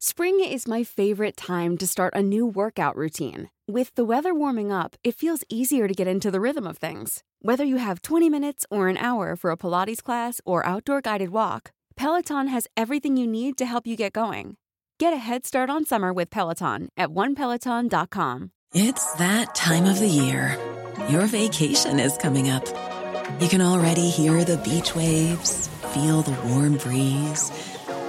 Spring is my favorite time to start a new workout routine. With the weather warming up, it feels easier to get into the rhythm of things. Whether you have 20 minutes or an hour for a Pilates class or outdoor guided walk, Peloton has everything you need to help you get going. Get a head start on summer with Peloton at onepeloton.com. It's that time of the year. Your vacation is coming up. You can already hear the beach waves, feel the warm breeze,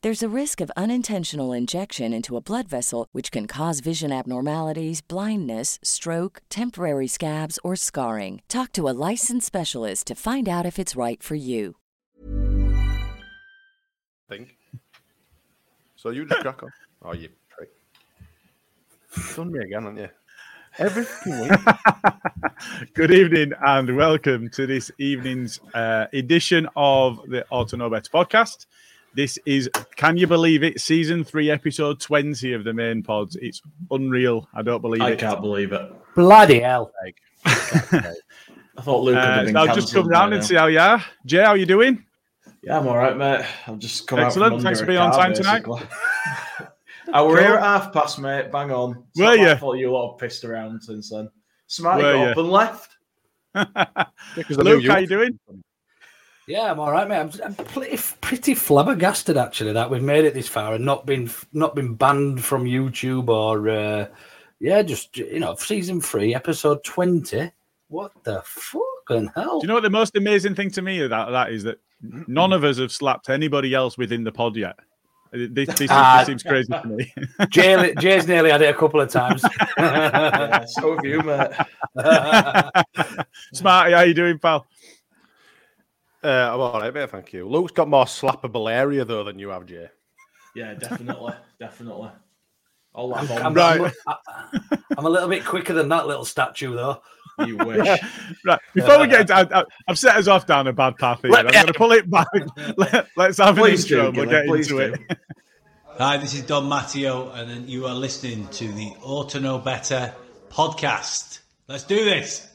There's a risk of unintentional injection into a blood vessel, which can cause vision abnormalities, blindness, stroke, temporary scabs, or scarring. Talk to a licensed specialist to find out if it's right for you. think. So you just crack on. Oh, you prick. Done me again, haven't you? Every week. Good evening and welcome to this evening's uh, edition of the Auto Know Better podcast. This is, can you believe it, season three, episode 20 of the main pods. It's unreal. I don't believe I it. I can't believe it. Bloody hell. I thought Luke would Uh, have been I'll just come cancelled round and now. see how you are. Jay, how you doing? Yeah, I'm all right, mate. I've just come Excellent. out Thanks for a being on car, time tonight. basically. I were Cool. here at half past, mate. Bang on. It's Were not my you? fault you lot have pissed around since then. Smarty got you? up and left. Because Luke, how were- you doing? Yeah, I'm all right, mate. I'm, I'm pretty, pretty flabbergasted actually that we've made it this far and not been not been banned from YouTube or uh, yeah, just you know, season three, episode twenty. What the fucking hell? Do you know what the most amazing thing to me about that is that none of us have slapped anybody else within the pod yet. Uh, This, this, this seems crazy to me. Jay, Jay's nearly had it a couple of times. Yeah, so have you, mate. Smarty, how are you doing, pal? Uh, I'm all right, mate. Thank you. Luke's got more slappable area though than you have, Jay. Yeah, definitely, definitely. All that I'm, Right. I'm, I'm a little bit quicker than that little statue, though. you wish. Right. Before we get into, I, I, I've set us off down a bad path here. Let I'm me- going to pull it back. Let, us have an Please intro. do, We'll Gillen, get please into do. it. Hi, this is Don Matteo, and you are listening to the Auto Know Better podcast. Let's do this.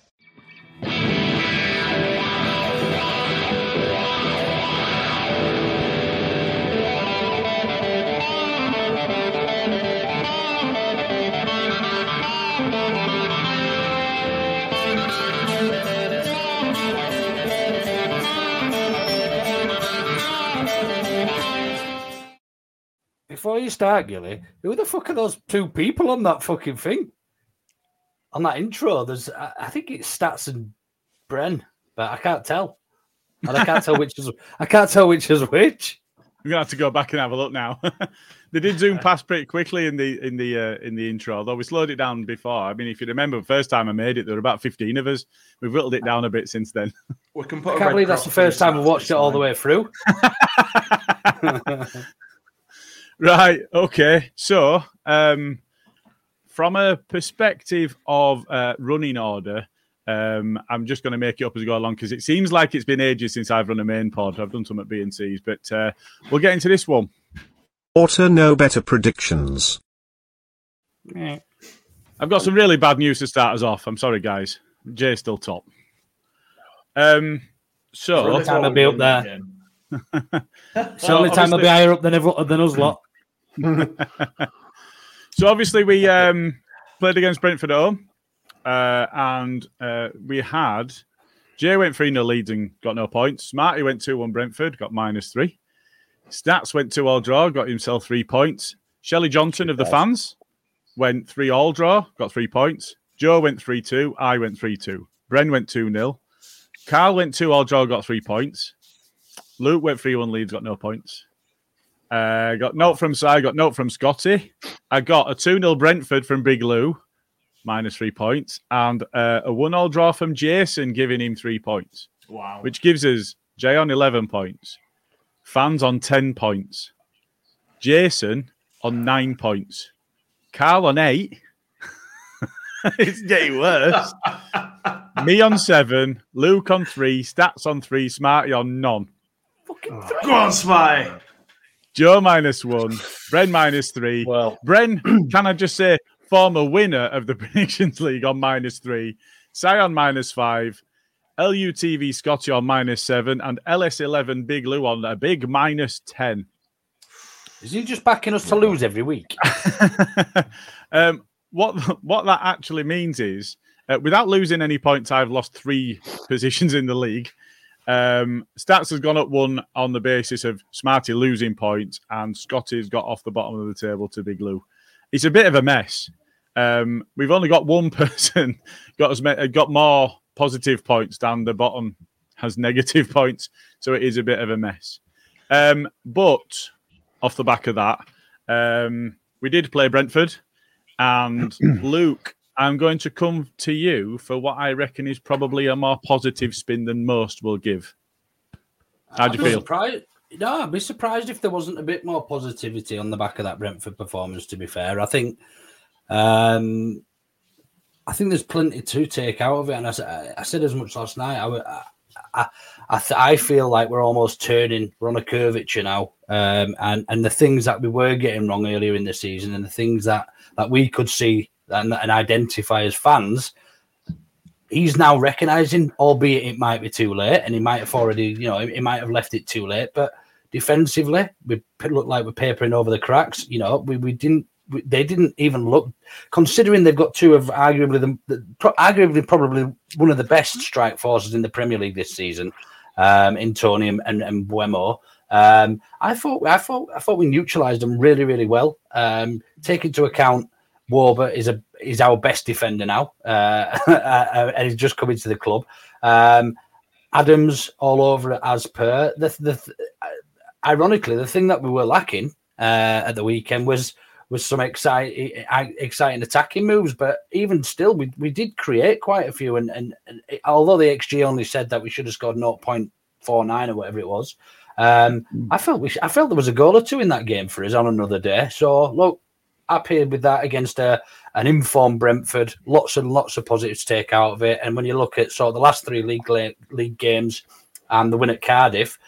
Before you start, Gilly, who the fuck are those two people on that fucking thing? On that intro, there's I, I think it's Stats and Bren, but I can't tell. And I can't tell which is I can't tell which is which. I'm gonna have to go back and have a look now. they did zoom past pretty quickly in the in the uh, in the intro, although we slowed it down before. I mean, if you remember, the first time I made it, there were about 15 of us. We've whittled it down a bit since then. We can put I a can't believe that's the first time I've watched it all the way through. right. Okay. So, um, from a perspective of uh, running order, um, I'm just going to make it up as we go along because it seems like it's been ages since I've run a main pod. I've done some at B and C's, but uh, we'll get into this one. Auto no better predictions. I've got some really bad news to start us off. I'm sorry, guys. Jay's still top. Um, so Only time I'll be up there. It's the only time I'll be higher up than everyone, than us lot. So obviously we um, played against Brentford at home. uh, and uh, we had Jay went 3 0 Leeds and got no points. Smarty went 2 1 Brentford, got minus three. Stats went 2 all draw, got himself three points. Shelley Johnson of the fans went 3 all draw, got three points. Joe went 3 2. I went 3 2. Bren went 2 0. Carl went 2 all draw, got three points. Luke went 3 1 Leeds, got no points. Uh, got note from Si, got note from Scotty. I got a 2 0 Brentford from Big Lou, minus three points, and uh, a 1 all draw from Jason, giving him three points, Wow. which gives us Jay on 11 points, fans on 10 points, Jason on nine points, Carl on eight. it's getting worse. Me on seven, Luke on three, Stats on three, Smarty on none. Go on, Spy. Joe minus one, Bren minus three. Well, Bren, can I just say, former winner of the Predictions League on minus three, Sion minus five, LUTV Scotty on minus seven, and LS11 Big Lou on a big minus 10. Is he just backing us to lose every week? um, what what that actually means is, uh, without losing any points, I've lost three positions in the league. Um, stats has gone up one on the basis of Smarty losing points, and Scotty's got off the bottom of the table to Big Lou. It's a bit of a mess. Um, we've only got one person got as ma- got more positive points down the bottom has negative points, so it is a bit of a mess. Um, but off the back of that, um, we did play Brentford, and Luke, I'm going to come to you for what I reckon is probably a more positive spin than most will give. How do you feel? Surprised. No, I'd be surprised if there wasn't a bit more positivity on the back of that Brentford performance. To be fair, I think, um, I think there's plenty to take out of it, and I, said- I said as much last night. I, I, I, I, th- I feel like we're almost turning. We're on a curvature now, um, and and the things that we were getting wrong earlier in the season, and the things that that we could see and, and identify as fans, he's now recognizing, albeit it might be too late, and he might have already, you know, he might have left it too late. But defensively, we look like we're papering over the cracks. You know, we, we didn't. We, they didn't even look, considering they've got two of arguably the, the pro- arguably probably one of the best strike forces in the Premier League this season, um, in Toney and, and, and Buemo. Um, I thought, I thought, I thought we neutralised them really, really well. Um, take into account Wöber is a is our best defender now, uh, and he's just come into the club. Um, Adams all over it as per. The, the, ironically, the thing that we were lacking uh, at the weekend was was some exciting exciting attacking moves. But even still, we, we did create quite a few. And, and, and although the XG only said that we should have scored 0.49 or whatever it was, um, I felt we sh- I felt there was a goal or two in that game for us on another day. So look, happy with that against a, an informed Brentford. Lots and lots of positives to take out of it. And when you look at sort of the last three league league games and the win at Cardiff,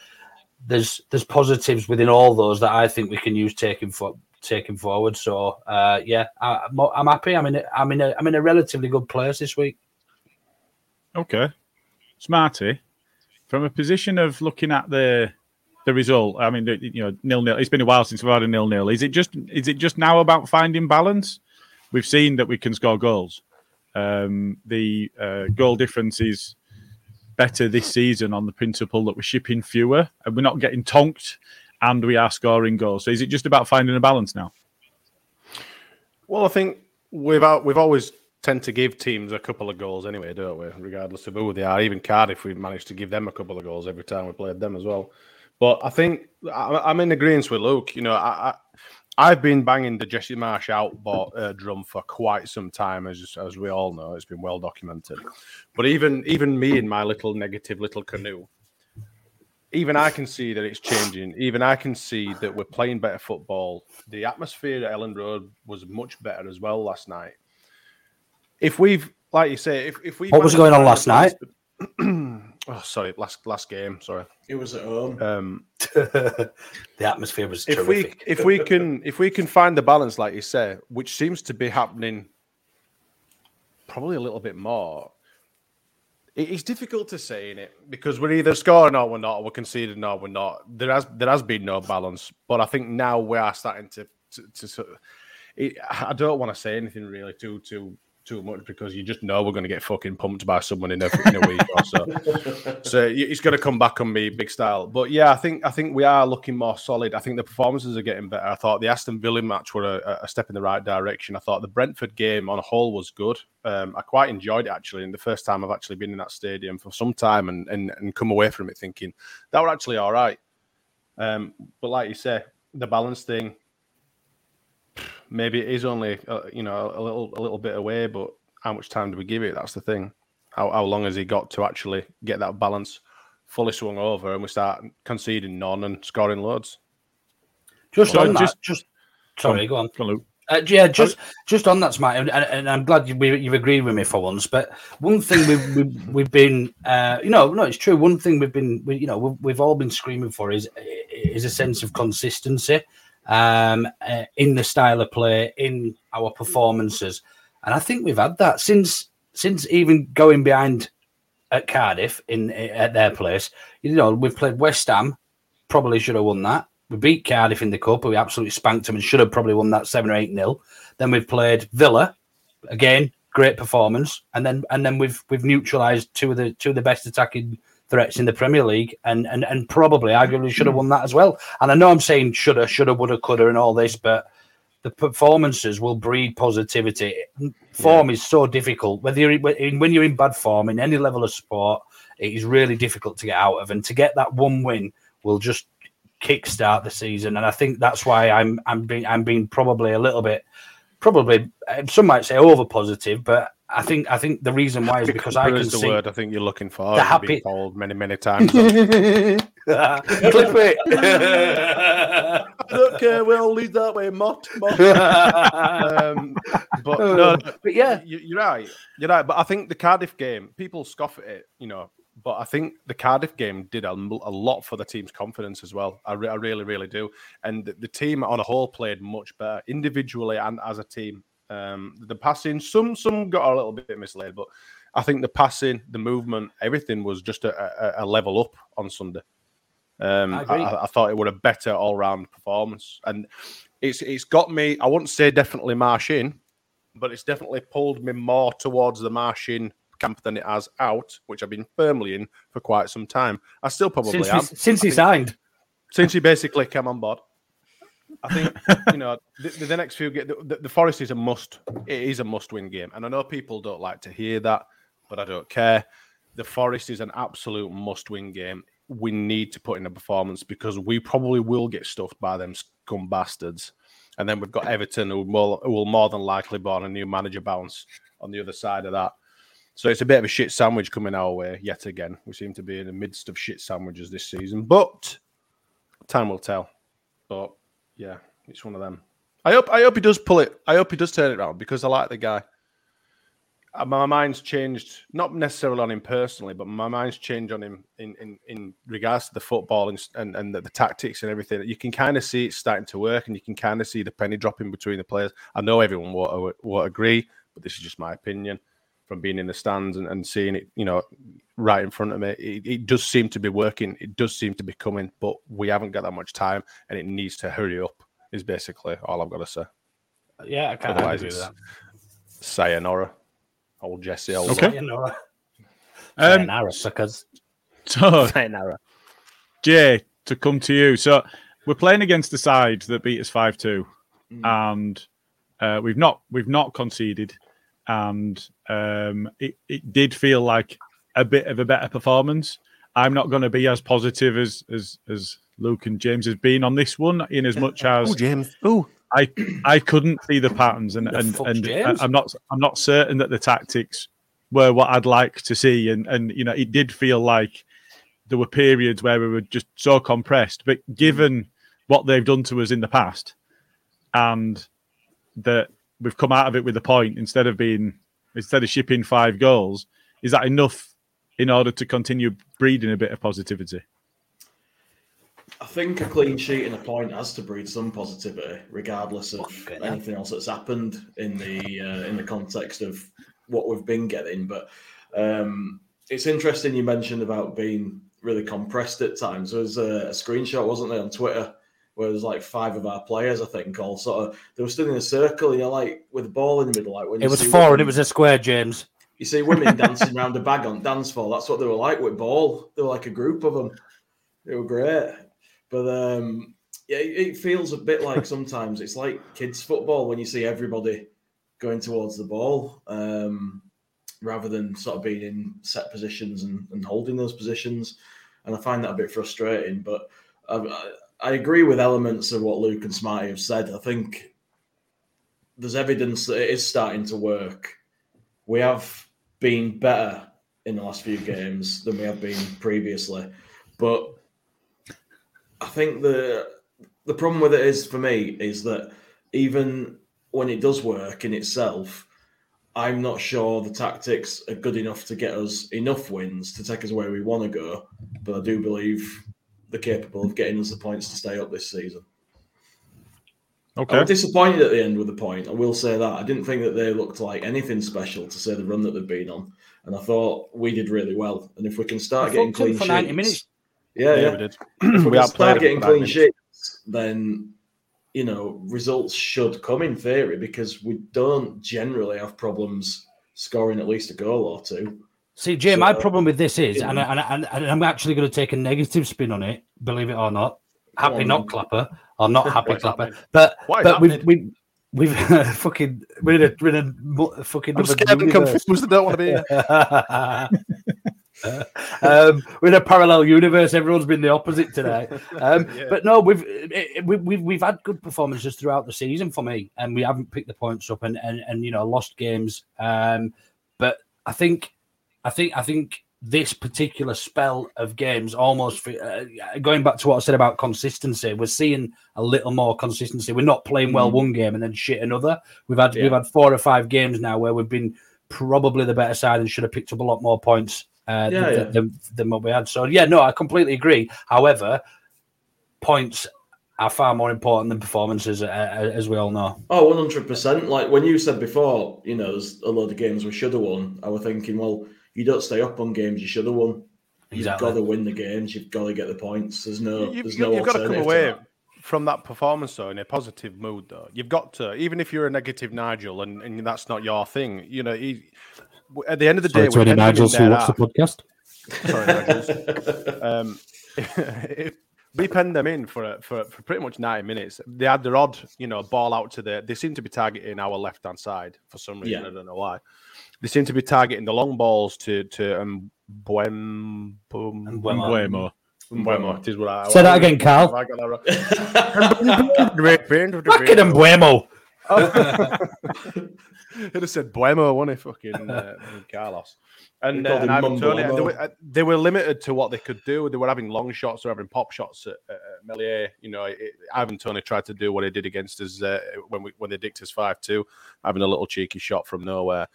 there's there's positives within all those that I think we can use taking for taking forward. So uh, yeah, I, I'm, I'm happy. I'm in a, I'm in a I'm in a relatively good place this week. Okay. Smarty, from a position of looking at the the result, I mean, you know, nil nil. It's been a while since we've had a nil nil. Is it just is it just now about finding balance? We've seen that we can score goals. Um, the uh, goal difference is better this season on the principle that we're shipping fewer and we're not getting tonked, and we are scoring goals. So is it just about finding a balance now? Well, I think we've we've always tend to give teams a couple of goals anyway, don't we? Regardless of who they are. Even Cardiff, we've managed to give them a couple of goals every time we played them as well. But I think I'm in agreement with Luke. You know, I, I I've been banging the Jesse Marsch out bought, uh, drum for quite some time, as as we all know. It's been well documented. But even even me in my little negative little canoe, even I can see that it's changing. Even I can see that we're playing better football. The atmosphere at Elland Road was much better as well last night. If we've, like you say, if, if we What was going on last night? oh, sorry, last last game. Sorry. It was at home. Um, the atmosphere was if we if we can if we can find the balance, like you say, which seems to be happening, probably a little bit more. it- It's difficult to say in it because we're either scoring or we're not, or we're conceding or we're not. There has there has been no balance, but I think now we are starting to to. to, sort of- it, I don't want to say anything really too too too much because you just know we're going to get fucking pumped by someone in a, in a week or so. So he's going to come back on me big style. But yeah, I think I think we are looking more solid. I think the performances are getting better. I thought the Aston Villa match were a, a step in the right direction. I thought the Brentford game on a whole was good. Um, I quite enjoyed it actually. and the first time I've actually been in that stadium for some time and and, and come away from it thinking that were actually all right. Um, but like you say, the balance thing maybe it is only uh, you know a little a little bit away, but how much time do we give it? That's the thing. How how long has he got to actually get that balance fully swung over, and we start conceding none and scoring loads? Just So on that, just- just sorry, go on. Go on, Luke. Uh, yeah, just just on that, Smart, and, and I'm glad you, you've agreed with me for once. But one thing we've we've, we've been, uh, you know, no, it's true. One thing we've been, we, you know, we've, we've all been screaming for is is a sense of consistency um, uh, in the style of play, in our performances, and I think we've had that since since even going behind at Cardiff in at their place. You know, we've played West Ham, probably should have won that. We beat Cardiff in the cup, but we absolutely spanked them and should have probably won that seven or eight nil. Then we've played Villa, again, great performance, and then and then we've we've neutralised two of the two of the best attacking threats in the Premier League, and and and probably arguably should have won that as well. And I know I'm saying shoulda, shoulda, woulda, coulda, and all this, but the performances will breed positivity. Form is so difficult. Whether you're in, when you're in bad form in any level of sport, it is really difficult to get out of. And to get that one win will just kickstart the season. And I think that's why I'm I'm being I'm being probably a little bit probably some might say over positive, but I think I think the reason why is because I Cooper can is the see word I think you're looking for. The You've been happy- told many many times. clip it. okay, we'll lead that way, Mott. Mott. um, but no, no, but yeah, you, you're right. You're right. But I think the Cardiff game, people scoff at it, you know. But I think the Cardiff game did a, a lot for the team's confidence as well. I, re- I really, really do. And the, the team on a whole played much better individually and as a team. Um, the passing, some some got a little bit misled, but I think the passing, the movement, everything was just a, a, a level up on Sunday. Um, I I. I, I thought it would a better all round performance, and it's it's got me. I wouldn't say definitely march in, but it's definitely pulled me more towards the march in camp than it has out, which I've been firmly in for quite some time. I still probably since, am we, since he think- signed. since he basically came on board. I think you know the, the next few the, the, the Forest is a must. It is a must-win game, and I know people don't like to hear that, but I don't care. The Forest is an absolute must-win game. We need to put in a performance because we probably will get stuffed by them scum bastards, and then we've got Everton who will, who will more than likely be on a new manager bounce on the other side of that. So it's a bit of a shit sandwich coming our way yet again. We seem to be in the midst of shit sandwiches this season, but time will tell. But yeah, it's one of them. I hope I hope he does pull it. I hope he does turn it around because I like the guy. Uh, My mind's changed, not necessarily on him personally, but my mind's changed on him in in, in regards to the football and and, and the, the tactics and everything. You can kind of see it starting to work, and you can kind of see the penny dropping between the players. I know everyone won't, won't agree, but this is just my opinion from being in the stands and, and seeing it, you know, right in front of me. It, it does seem to be working. It does seem to be coming, but we haven't got that much time, and it needs to hurry up. Is basically all I've got to say. Yeah, I can't Otherwise, agree with that. sayonara. Old Jesse. Old Okay. Sayonara. Um, Sayonara, suckers. so, sayonara. Jay, to come to you. So we're playing against the side that beat us five two, and uh, we've not we've not conceded, and um, it it did feel like a bit of a better performance. I'm not going to be as positive as as as Luke and James has been on this one, in as much as James. Oh, I I couldn't see the patterns, and The and and James? I- I'm not I'm not certain that the tactics were what I'd like to see, and and you know it did feel like there were periods where we were just so compressed. But given what they've done to us in the past, and that we've come out of it with a point instead of being instead of shipping five goals, is that enough in order to continue breeding a bit of positivity? I think a clean sheet and a point has to breed some positivity, regardless of Fucking hell. anything else that's happened in the uh, in the context of what we've been getting. But um, it's interesting you mentioned about being really compressed at times. There was a, a screenshot, wasn't there, on Twitter where there's like five of our players, I think, all sort of they were stood in a circle, you know, like with the ball in the middle, like when It was four and it was a square, James. you see women dancing around a bag on dance floor. That's what they were like with ball. They were like a group of them. They were great. But um, yeah, it it feels a bit like sometimes it's like kids football when you see everybody going towards the ball um, rather than sort of being in set positions and, and holding those positions. And I find that a bit frustrating. But I, I, agree with elements of what Luke and Smarty have said. I think there's evidence that it is starting to work. We have been better in the last few games than we have been previously, but I think the the problem with it is for me is that even when it does work in itself, I'm not sure the tactics are good enough to get us enough wins to take us where we want to go. But I do believe they're capable of getting us the points to stay up this season. Okay. I Okay. was disappointed at the end with the point. I will say that. I didn't think that they looked like anything special to say the run that they've been on. And I thought we did really well. And if we can start We getting clean for 90 sheets, minutes. yeah, yeah. we did. If we, we can start getting clean minutes. sheets, then you know results should come in theory because we don't generally have problems scoring at least a goal or two. See, Jay, So, my problem with this is, yeah. and, and, and, and I'm actually going to take a negative spin on it, believe it or not. Happy on, not then. clapper or not happy clapper, happening? but but we've we, we've fucking we're in a, we're in a fucking I'm scared and universe. confused. I don't want to be here. um, we're in a parallel universe. Everyone's been the opposite today. Um, Yeah. But no, we've, it, we, we've we've had good performances throughout the season for me, and we haven't picked the points up and and, and you know lost games. Um, but I think, I think, I think this particular spell of games almost uh, going back to what I said about consistency. We're seeing a little more consistency. We're not playing well Mm. one game and then shit another. We've had Yeah. we've had four or five games now where we've been probably the better side and should have picked up a lot more points uh, Yeah, th- yeah. Than, than what we had. So yeah, no, I completely agree. However, points are far more important than performances, uh, uh, as we all know. Oh, 100%. Like when you said before, you know, there's a load of games we should have won. I was thinking, well, you don't stay up on games you should have won. You've Exactly. got to win the games. You've got to get the points. There's no, You've, there's no you've got to come alternative away that. from that performance though in a positive mood though. You've got to, even if you're a negative Nigel and, and that's not your thing, you know. He, at the end of the day, we tend to be in their half. podcast. Sorry, Nigels. um, we penned them in for, a, for for pretty much 90 minutes. They had their odd, you know, ball out to the. They seem to be targeting our left hand side for some reason. Yeah. I don't know why. They seem to be targeting the long balls to to um, Buem, Buem, Mbeumo. Way more. Mbeumo. It is what I Say that again, Carl. I got that right. Fucking and Buemo. He'd have said Buemo, wouldn't he? Fucking uh, Carlos. And, They uh, and him Ivan and they, were, uh, they were limited to what they could do. They were having long shots or having pop shots at, at Meslier. You know, it, Ivan Toney tried to do what he did against us uh, when we when they dicked us five two, having a little cheeky shot from nowhere.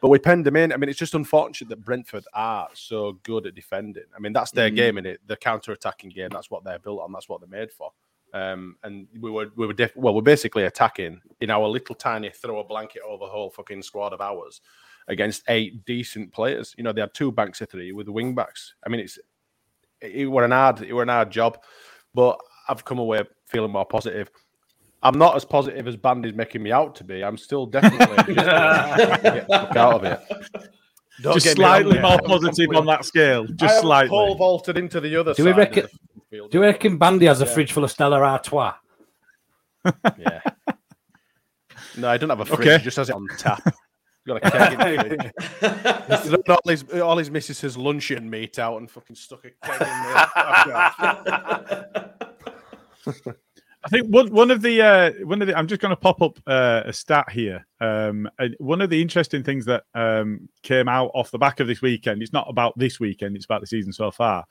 But we penned them in. I mean, it's just unfortunate that Brentford are so good at defending. I mean, that's their Mhm. game in it, the counter attacking game. That's what they're built on. That's what they're made for. Um, and we were we were def- well, we're basically attacking in our little tiny throw a blanket over the whole fucking squad of ours against eight decent players. You know, they had two banks of three with the wing backs. I mean, it's it were an hard it were an hard job, but I've come away feeling more positive. I'm not as positive as Bandy's making me out to be. I'm still definitely just gonna get the fuck out of it. Don't Just get wrong, slightly more I'm positive on that scale. Just haven't slightly. pole vaulted into the other Do we side. of reckon- the field. Do we reckon Bandy has a Yeah. fridge full of Stella Artois? Yeah. No, I don't have a fridge. Okay. He just has it on tap. He's got a keg in the fridge. All his all his missus's luncheon meat out and fucking stuck a keg in there. I think one one of the uh, one of the I'm just going to pop up uh, a stat here. Um, one of the interesting things that um, came out off the back of this weekend. It's not about this weekend. It's about the season so far.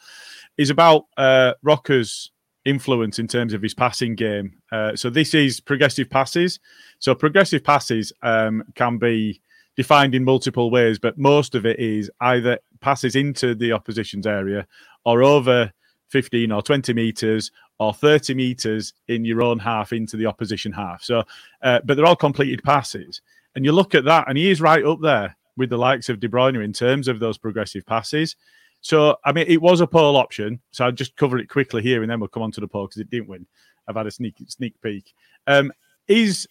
Is about uh, Roca's influence in terms of his passing game. Uh, so this is progressive passes. So progressive passes um, can be defined in multiple ways, but most of it is either passes into the opposition's area or over 15 or 20 meters or 30 meters in your own half into the opposition half. So, uh, but they're all completed passes. And you look at that, and he is right up there with the likes of De Bruyne in terms of those progressive passes. So, I mean, it was a poll option. So I'll just cover it quickly here and then we'll come on to the poll because it didn't win. I've had a sneak sneak peek. Um, is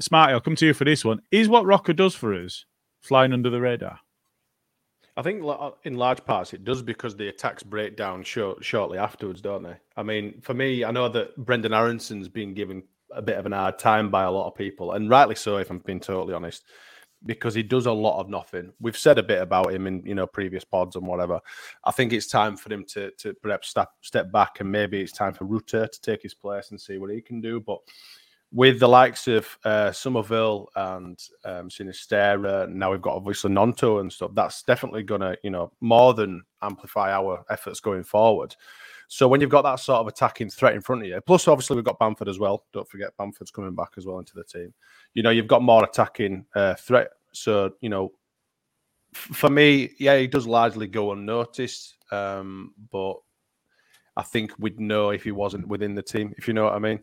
Smarty? I'll come to you for this one. Is what Roca does for us flying under the radar? I think uh, in large parts it does because the attacks break down short, shortly afterwards, don't they? I mean, for me, I know that Brenden Aaronson's been given a bit of an hard time by a lot of people, and rightly so, if I'm being totally honest, because he does a lot of nothing. We've said a bit about him in you know previous pods and whatever. I think it's time for him to to perhaps step step back, and maybe it's time for Rutter to take his place and see what he can do. But with the likes of uh, Summerville and um, now we've got obviously Gnonto and stuff. That's definitely going to, you know, more than amplify our efforts going forward. So when you've got that sort of attacking threat in front of you, plus obviously we've got Bamford as well. Don't forget Bamford's coming back as well into the team. You know, you've got more attacking uh, threat. So you know, f- for me, yeah, he does largely go unnoticed. Um, but I think we'd know if he wasn't within the team. If you know what I mean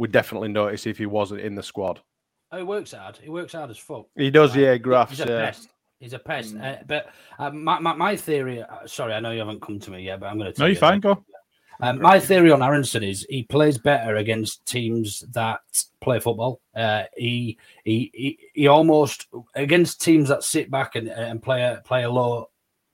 would definitely notice if he wasn't in the squad. Oh, he works hard. He works hard as fuck. He does, yeah. Graphs. He's a pest. He's a pest. Uh, but uh, my, my, my theory. Uh, sorry, I know you haven't come to me yet, but I'm going to. No, you're fine. Go. Um, my theory on Aaronson is he plays better against teams that play football. Uh, he, he he he almost against teams that sit back and, and play a play a low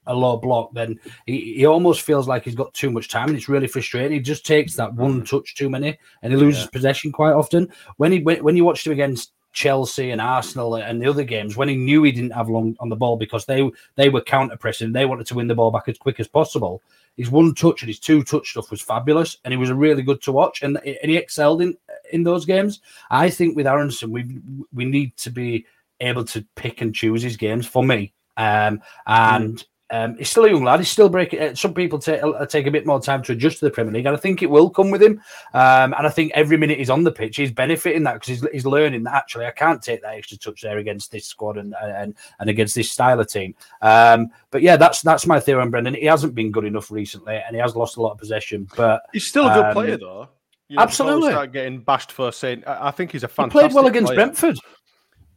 a low block, then he, he almost feels like he's got too much time and it's really frustrating. He just takes that one touch too many and he loses yeah. possession quite often. When he when you watched him against Chelsea and Arsenal and the other games, when he knew he didn't have long on the ball because they they were counter pressing, they wanted to win the ball back as quick as possible. His one touch and his two touch stuff was fabulous, and he was really good to watch, and, and he excelled in in those games. I think with Aaronson, we we need to be able to pick and choose his games for me. Um, and mm. Um, he's still a young lad. He's still breaking. Uh, some people take uh, take a bit more time to adjust to the Premier League, and I think it will come with him. Um, and I think every minute he's on the pitch, he's benefiting that because he's, he's learning that actually I can't take that extra touch there against this squad and and, and against this style of team. Um, but yeah, that's that's my theory on Brenden. He hasn't been good enough recently, and he has lost a lot of possession. But he's still a good um, player, though. You know, absolutely, start getting bashed for saying. I think he's a fantastic. He played well against player. Brentford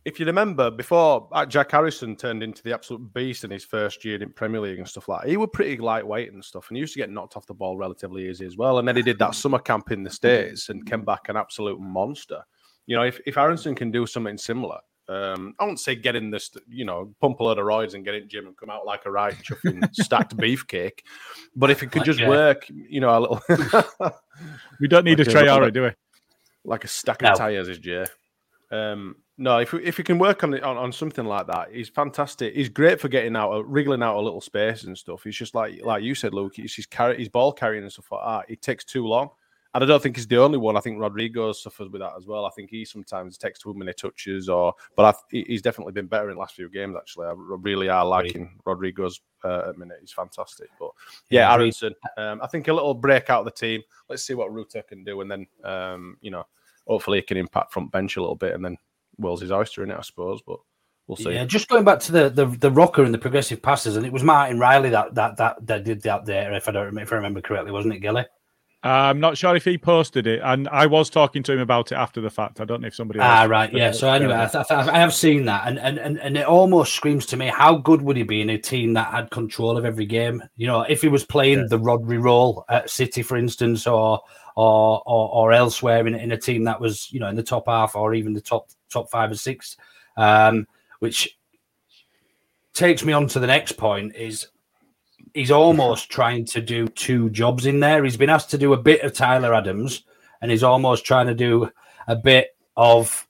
if you remember, before Jack Harrison turned into the absolute beast in his first year in Premier League and stuff like that, he was pretty lightweight and stuff, and he used to get knocked off the ball relatively easy as well. And then he did that summer camp in the States and came back an absolute monster. You know, if, if Aaronson can do something similar, um, I won't say get in this, you know, pump a load of roids and get in gym and come out like a right chuffing stacked beefcake. But if it could just work, you know, a little. we don't need like a Traore, do we? Like a stack of no. tires, is Jay. Um, no, if we, if we can work on on, on something like that, he's fantastic. He's great for getting out, uh, wriggling out a little space and stuff. He's just like like you said, Luke. He's his carry, his ball carrying and stuff like that. It takes too long, and I don't think he's the only one. I think Rodrigo suffers with that as well. I think he sometimes takes too many touches, or but I, he's definitely been better in the last few games. Actually, I really are liking Rodrigo's uh, minute. He's fantastic. But yeah, Aaronson, um, I think a little break out of the team. Let's see what Rutter can do, and then um, you know, hopefully he can impact front bench a little bit, and then world's his oyster in it, I suppose. But we'll see. Yeah, just going back to the, the the Roca and the progressive passes, and it was Martin Riley that that that, that did that there, if I don't if I remember correctly, wasn't it, Gilly? I'm not sure if he posted it, and I was talking to him about it after the fact. I don't know if somebody. Ah, right, yeah. So anyway, I, th- I, have seen that, and, and and and it almost screams to me how good would he be in a team that had control of every game? You know, if he was playing yeah. the Rodri role at City, for instance, or or or, or elsewhere in, in a team that was you know in the top half or even the top top five or six, um, which takes me on to the next point is he's almost trying to do two jobs in there. He's been asked to do a bit of Tyler Adams, and he's almost trying to do a bit of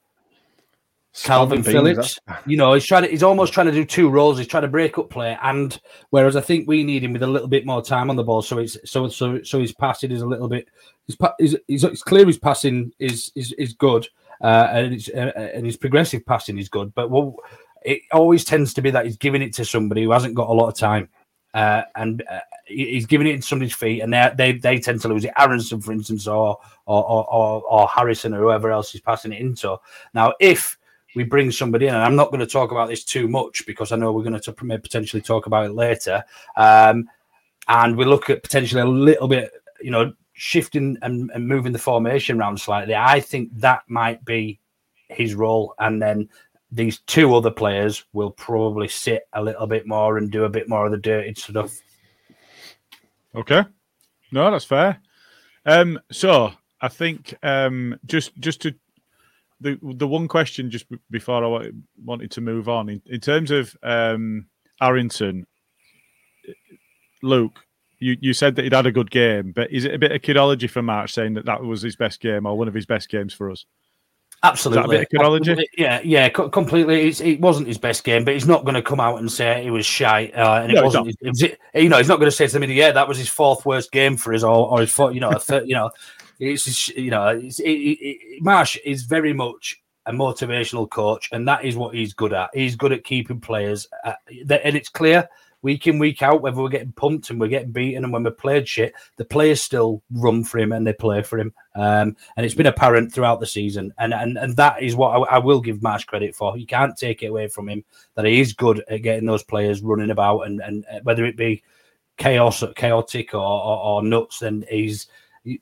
Kalvin Phillips. you know, he's trying to, he's almost trying to do two roles. He's trying to break up play, and whereas I think we need him with a little bit more time on the ball, so it's so so so his passing is a little bit. His, his, his it's clear his passing is is is good, uh, and, uh, and his progressive passing is good. But well, it always tends to be that he's giving it to somebody who hasn't got a lot of time. Uh, and uh, he's giving it in somebody's feet, and they, they they tend to lose it. Aaronson, for instance, or or, or or Harrison, or whoever else is passing it into. Now, if we bring somebody in, and I'm not going to talk about this too much because I know we're going to potentially talk about it later, um, and we look at potentially a little bit, you know, shifting and, and moving the formation around slightly, I think that might be his role. And then these two other players will probably sit a little bit more and do a bit more of the dirty stuff. Okay. No, that's fair. Um, so I think um, just just to the the one question just before I wanted to move on in, in terms of um, Arrington, Luke. You, you said that he'd had a good game, but is it a bit of kidology for Marsch saying that that was his best game or one of his best games for us? Absolutely. Absolutely. Yeah, yeah, completely. It's, it wasn't his best game, but he's not going to come out and say it was shy. Uh, and it wasn't. It was, you know, he's not going to say to the media, "Yeah, that was his fourth worst game for us," or, or his, fourth, you know, third, you know, it's you know, it's, it, it, Marsch is very much a motivational coach, and that is what he's good at. He's good at keeping players, uh, and it's clear week in week out whether we're getting pumped and we're getting beaten, and when we're played shit, the players still run for him and they play for him. Um, and it's been apparent throughout the season, and and and that is what I, I will give Marsch credit for. You can't take it away from him that he is good at getting those players running about, and and uh, whether it be chaos, chaotic or, or, or nuts, then he's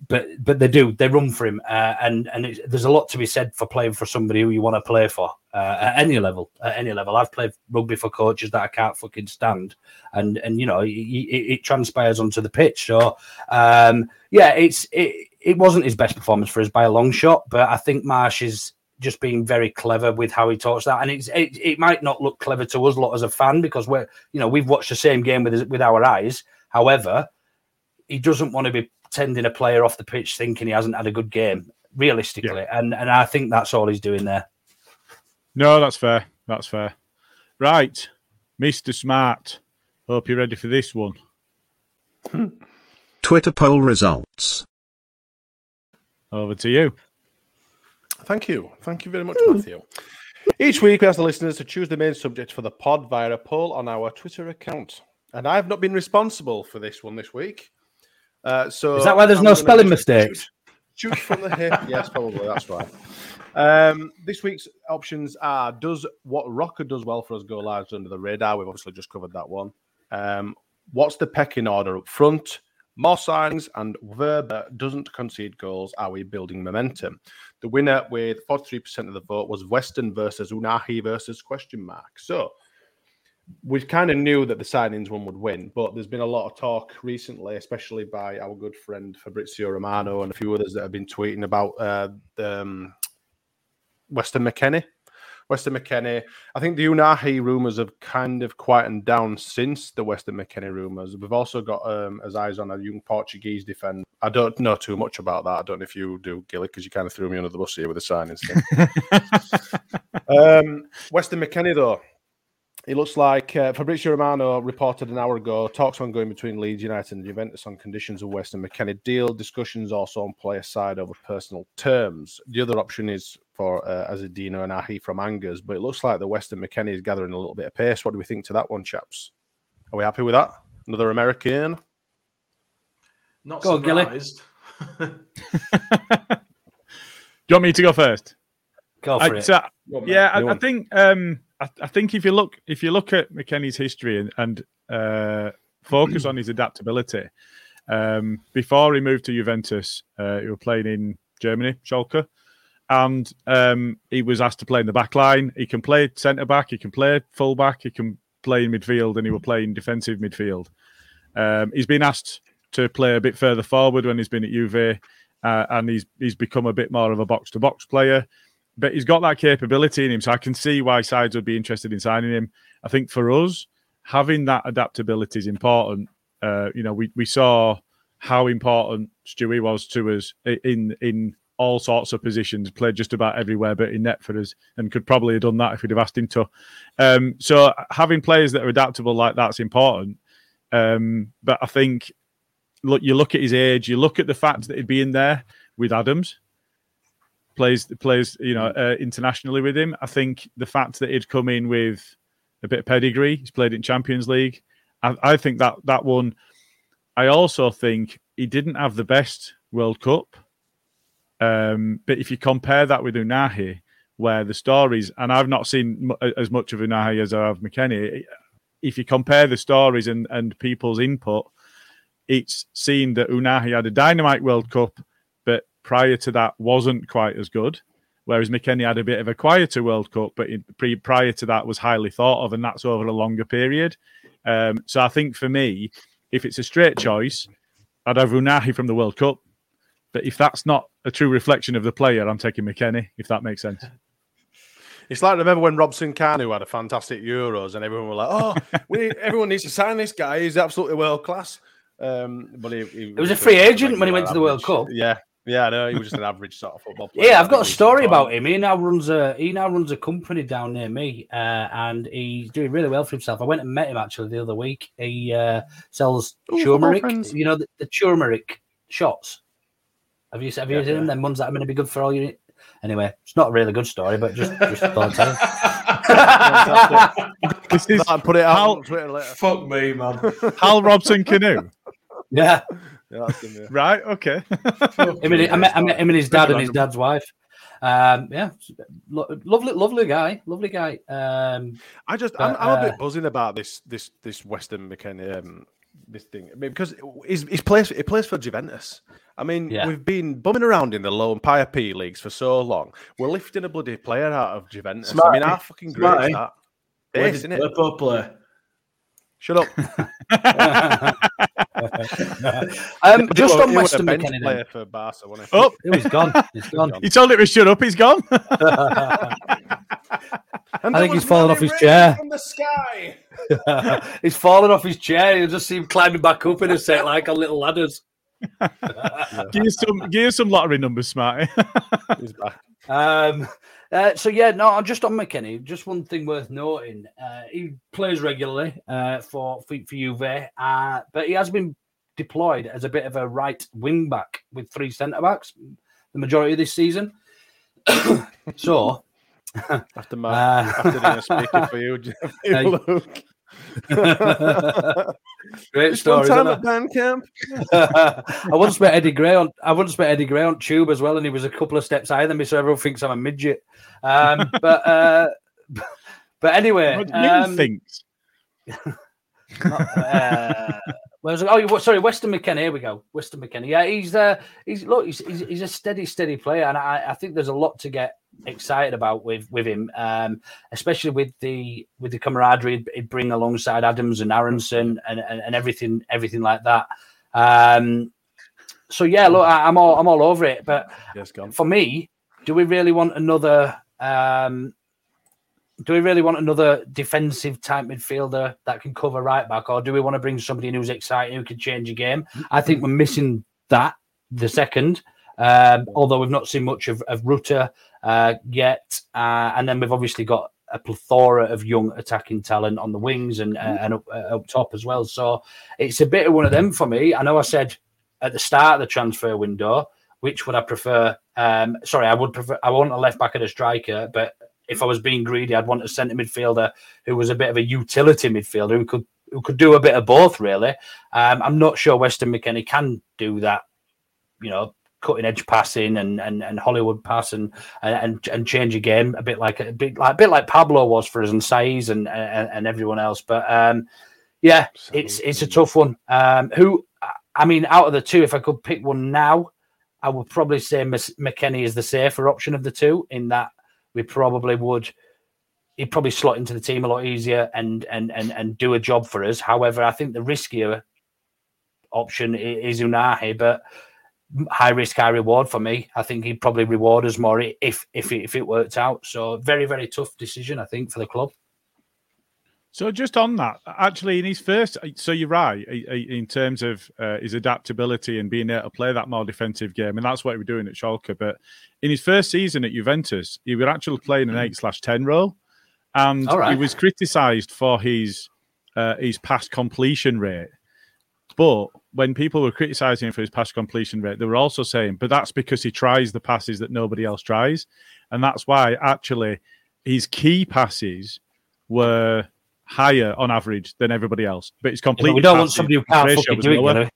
but but they do they run for him, uh, and and there's a lot to be said for playing for somebody who you want to play for uh, at any level. At any level, I've played rugby for coaches that I can't fucking stand, and and you know it, it, it transpires onto the pitch. So um, yeah, it's it, it wasn't his best performance for us by a long shot, but I think Marsch is just being very clever with how he talks that, and it's it, it might not look clever to us lot as a fan because we're you know we've watched the same game with with our eyes. However, he doesn't want to be sending a player off the pitch thinking he hasn't had a good game, realistically. Yeah. And and I think that's all he's doing there. No, that's fair. That's fair. Right, Mr. Smart. Hope you're ready for this one. Twitter poll results. Over to you. Thank you. Thank you very much, Matthew. Each week, we ask the listeners to choose the main subject for the pod via a poll on our Twitter account. And I have not been responsible for this one this week. Uh, so is that why there's I'm no spelling mistakes? Shoot, shoot from the hip. yes, probably. That's right. Um, this week's options are: Does what Roca does well for us go large under the radar? We've obviously just covered that one. Um, what's the pecking order up front? More signings and Wöber doesn't concede goals. Are we building momentum? The winner with 43% of the vote was Weston versus Ounahi versus question mark. So we kind of knew that the signings one would win, but there's been a lot of talk recently, especially by our good friend Fabrizio Romano and a few others that have been tweeting about uh, um, Weston McKennie. Weston McKennie. I think the Ounahi rumours have kind of quietened down since the Weston McKennie rumours. We've also got um, as eyes on a young Portuguese defender. I don't know too much about that. I don't know if you do, Gilly, because you kind of threw me under the bus here with the signings um, Weston McKennie, though, it looks like uh, Fabrizio Romano reported an hour ago talks ongoing between Leeds United and Juventus on conditions of Weston McKennie deal. Discussions also on player side over personal terms. The other option is for uh, Azzedine Ounahi from Angers, but it looks like the Weston McKennie is gathering a little bit of pace. What do we think to that one, chaps? Are we happy with that? Another American? Not go surprised. do you want me to go first? Go for I, it. So, yeah, I, I, think um, I, I, think if you look if you look at McKennie's history and, and uh, focus on his adaptability, um, before he moved to Juventus, uh, he was playing in Germany, Schalke, and um, he was asked to play in the back line. He can play centre back, he can play full back, he can play in midfield, and he will play in defensive midfield. Um, he's been asked to play a bit further forward when he's been at Juve, uh, and he's he's become a bit more of a box to box player but he's got that capability in him, so I can see why sides would be interested in signing him. I think for us, having that adaptability is important. Uh, you know, we, we saw how important Stewie was to us in in all sorts of positions, played just about everywhere, but in net for us, and could probably have done that if we'd have asked him to. Um, so having players that are adaptable like that's important. Um, but I think, look, you look at his age, you look at the fact that he'd be in there with Adams plays plays you know uh, internationally with him. I think the fact that he'd come in with a bit of pedigree, he's played in Champions League. I, I think that that one. I also think he didn't have the best World Cup. Um, but if you compare that with Ounahi, where the stories, and I've not seen m- as much of Ounahi as I have McKennie, if you compare the stories and, and people's input, it's seen that Ounahi had a dynamite World Cup prior to that wasn't quite as good. Whereas McKennie had a bit of a quieter World Cup, but pre- prior to that was highly thought of, and that's over a longer period. Um, so I think for me, if it's a straight choice, I'd have Ounahi from the World Cup. But if that's not a true reflection of the player, I'm taking McKennie, If that makes sense. It's like remember when Robson Kanu had a fantastic Euros and everyone were like, "Oh, we everyone needs to sign this guy. He's absolutely world class." Um, but he, he It was a free agent when he went to the World. Cup. Yeah, yeah, I know. He was just an average sort of football player. Yeah, I I've got a think he was story about him. He now runs a he now runs a company down near me, uh, and he's doing really well for himself. I went and met him actually the other week. He uh, sells Ooh, turmeric, you know, the, the turmeric shots. Have you have you Yeah, seen them? yeah. Them ones that are going to be good for all you. Anyway, it's not a really good story, but just just thought I'd tell. This is I'll put it out Hal, on Twitter later. Fuck me, man. Hal Robson-Kanu. Yeah, Yeah, that's. Right. Okay. him and, I, met, I met him and his dad and his dad's wife. Um, yeah, lo- lovely, lovely guy, lovely guy. Um, I just, But, I'm, I'm a uh, bit buzzing about this, this, this Weston McKennie, um, this thing I mean, because he's, he's plays, he plays for Juventus. I mean, Yeah. we've been bumming around in the low and Empire P leagues for so long. We're lifting a bloody player out of Juventus. I mean, Smarty. how fucking great Smarty. is that? Where This, did innit? Liverpool play? Shut up. um, just He on he was Weston bench McKennie, player for Barca, wasn't he? Oh, Oh, he's gone. He's gone. he told it to shut up. He's gone. And I think he's fallen off his chair. from the sky. he's fallen off his chair. You just see him climbing back up in a set like on little ladders. give you some, give you some lottery numbers, Smarty. He's back. Um, uh, so yeah, no, just on McKennie. Just one thing worth noting: uh, he plays regularly uh, for for, for Juve, uh, but he has been deployed as a bit of a right wing back with three centre backs the majority of this season. so After my, Uh, after speaking for you, Hey. Luke. Great Just one story. time at band camp. I once met Eddie Gray on I once met Eddie Gray on Tube as well, and he was a couple of steps higher than me, so everyone thinks I'm a midget. Um, but uh, but anyway, What do you um, thinks? uh, where's oh sorry Weston McKennie here we go Weston McKennie yeah he's uh he's look he's, he's, he's a steady steady player and I, I think there's a lot to get excited about with with him um especially with the with the camaraderie he'd, bring alongside Adams and Aaronson and, and and everything everything like that um so yeah look I, I'm all I'm all over it but Yes, for me, do we really want another? Um, do we really want another defensive type midfielder that can cover right back, or do we want to bring somebody who's exciting who can change a game? I think we're missing that. The second, um, although we've not seen much of, of Rutter uh, yet, uh, and then we've obviously got a plethora of young attacking talent on the wings and uh, and up, uh, up top as well. So it's a bit of one of them for me. I know I said at the start of the transfer window which would I prefer? Um, sorry, I would prefer. I want a left back and a striker, but if I was being greedy, I'd want a centre midfielder who was a bit of a utility midfielder who could who could do a bit of both. Really, um, I'm not sure Weston McKennie can do that. You know, cutting edge passing and and, and Hollywood pass and, and and change a game a bit like a bit like a bit like Pablo was for us and Saiz and, and and everyone else. But um, yeah, it's it's a tough one. Um, who I mean, out of the two, if I could pick one now, I would probably say Miss McKennie is the safer option of the two. In that we probably would, he'd probably slot into the team a lot easier and and and and do a job for us. However, I think the riskier option is Ounahi, but high risk, high reward for me. I think he'd probably reward us more if if if it worked out. So very very tough decision, I think, for the club. So just on that, actually, in his first, so you're right in terms of uh, his adaptability and being able to play that more defensive game, and that's what he was doing at Schalke. But in his first season at Juventus, he was actually playing an eight slash ten role, and right. he was criticised for his uh, his pass completion rate. But when people were criticising him for his pass completion rate, they were also saying, "But that's because he tries the passes that nobody else tries," and that's why actually his key passes were higher on average than everybody else. But it's Yeah, completely. but we don't want somebody who can't fucking do it. You know?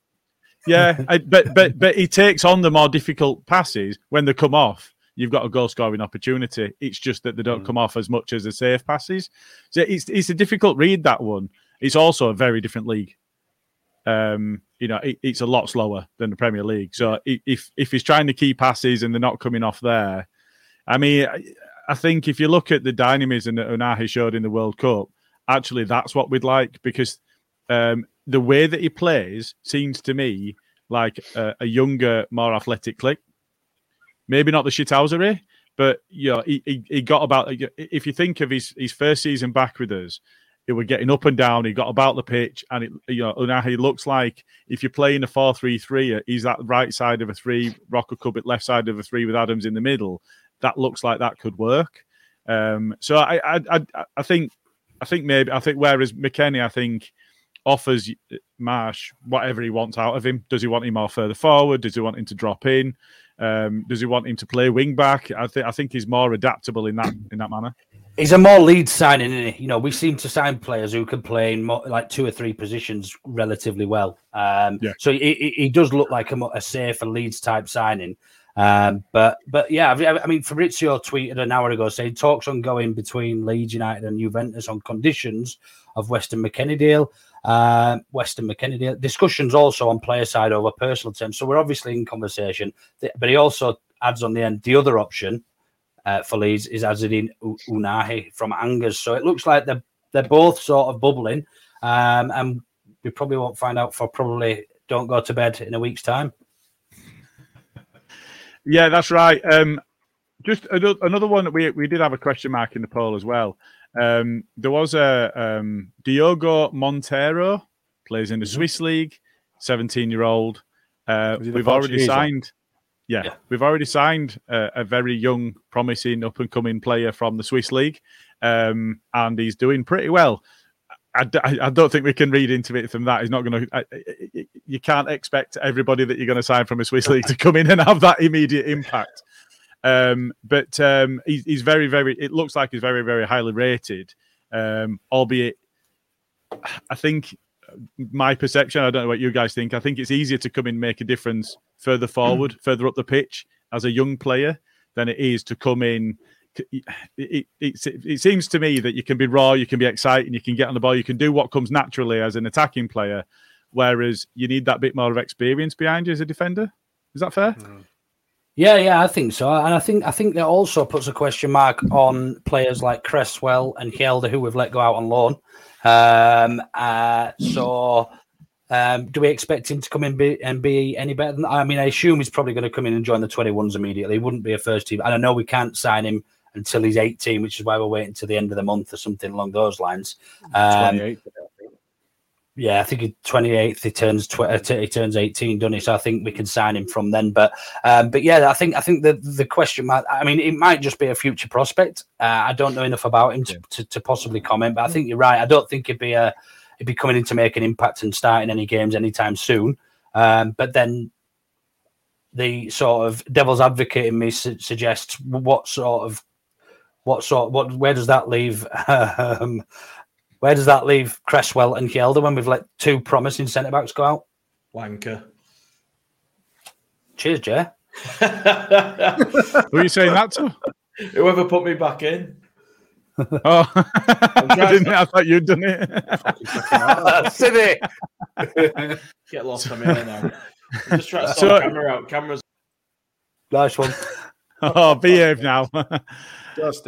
Yeah, I, but but but he takes on the more difficult passes when they come off. You've got a goal scoring opportunity. It's just that they don't come off as much as the safe passes. So it's it's a difficult read that one. It's also a very different league. Um, you know, it, it's a lot slower than the Premier League. So if if he's trying to keep passes and they're not coming off there, I mean, I, I think if you look at the dynamism that Ounahi showed in the World Cup, actually that's what we'd like because um, the way that he plays seems to me like a, a younger, more athletic Klich. Maybe not the shithousery, but you know, he, he, he got about. If you think of his his first season back with us, he was getting up and down. He got about the pitch, and it, you know, now he looks like if you're playing a four-three-three, he's that right side of a three, Roca Cubbit left side of a three with Adams in the middle. That looks like that could work. Um, so I, I, I, I think, I think maybe I think whereas McKennie, I think offers Marsch whatever he wants out of him. Does he want him more further forward? Does he want him to drop in? Um, does he want him to play wing back? I think I think he's more adaptable in that in that manner. He's a more lead signing, isn't he? You know, we seem to sign players who can play in more, like two or three positions relatively well. Um, Yeah. So he, he does look like a, a safer Leeds type signing. Um, but but yeah, I I mean, Fabrizio tweeted an hour ago saying talks ongoing between Leeds United and Juventus on conditions of Weston McKennie deal. Uh, Weston McKennie deal. Discussions also on player side over personal terms. So we're obviously in conversation. But he also adds on the end the other option uh, for Leeds is Azzedine Ounahi from Angers. So it looks like they're they're both sort of bubbling, um, and we probably won't find out for probably don't go to bed in a week's time. Yeah, that's right. Um, just another, another one that we we did have a question mark in the poll as well. Um, there was a um, Diogo Monteiro plays in the Swiss league, seventeen year old. Uh, Is he the we've already signed. Yeah, we've already signed a, a very young, promising, up and coming player from the Swiss league, um, and he's doing pretty well. I, d- I- I don't think we can read into it from that. He's not going to. You can't expect everybody that you're going to sign from a Swiss league to come in and have that immediate impact. Um, but um, he's, he's very, very. It looks like he's very, very highly rated. Um, albeit, I think my perception. I don't know what you guys think. I think it's easier to come in and make a difference further forward, further up the pitch as a young player than it is to come in. It, it, it, it seems to me that you can be raw, you can be exciting, you can get on the ball, you can do what comes naturally as an attacking player, whereas you need that bit more of experience behind you as a defender. Is that fair? Yeah, yeah, I think so, and I think I think that also puts a question mark on players like Cresswell and Hjelde, who we've let go out on loan. Um, uh, so, um, do we expect him to come in be, and be any better than? I mean, I assume he's probably going to come in and join the twenty ones immediately. He wouldn't be a first team, and I know we can't sign him until he's eighteen, which is why we're waiting to the end of the month or something along those lines. Um, 28. Yeah, I think he twenty eighth. He turns tw- uh, t- he turns eighteen, doesn't he? So I think we can sign him from then. But um, but yeah, I think I think the the question mark. I mean, it might just be a future prospect. Uh, I don't know enough about him to, to, to possibly comment. But I think you're right. I don't think he'd be a he'd be coming in to make an impact and starting any games anytime soon. Um, but then the sort of devil's advocate in me su- suggests what sort of what sort what where does that leave um, where does that leave Cresswell and Hjelde when we've let two promising centre backs go out? Wanker. Cheers, Jay. Who are you saying that to? Whoever put me back in. Oh, I, didn't, I thought you'd done it. City. Get lost. I'm here now. I'm just trying to sort So- the camera out. Cameras. Nice one. oh, behave now. Just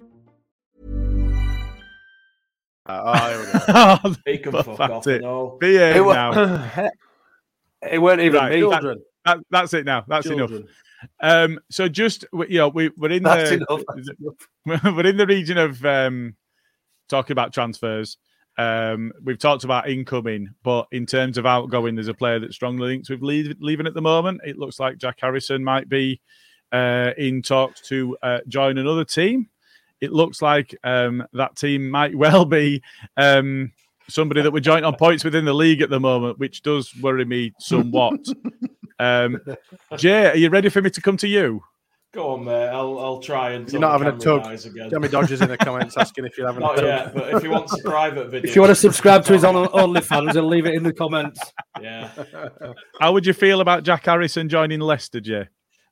Uh, oh, here we go. He can Well, fuck off. it. No. Behave It wa- now. It weren't even Right, me. that- Children. That, that's it now. That's Children. enough. Um, so just you know, we, we're in That's the enough. we're in the region of um, talking about transfers. Um, we've talked about incoming, but in terms of outgoing, there's a player that's strongly linked with leave, leaving at the moment. It looks like Jack Harrison might be uh, in talks to uh, join another team. It looks like um, that team might well be um, somebody that we're joint on points within the league at the moment, which does worry me somewhat. um, Jay, are you ready for me to come to you? Go on, mate. I'll, I'll try and. You're not having a tug. Again. Jamie Dodgers in the comments asking if you're having not a tug. yet, but if you want a private video, If you want to subscribe to his on OnlyFans, and leave it in the comments. yeah. How would you feel about Jack Harrison joining Leicester, Jay?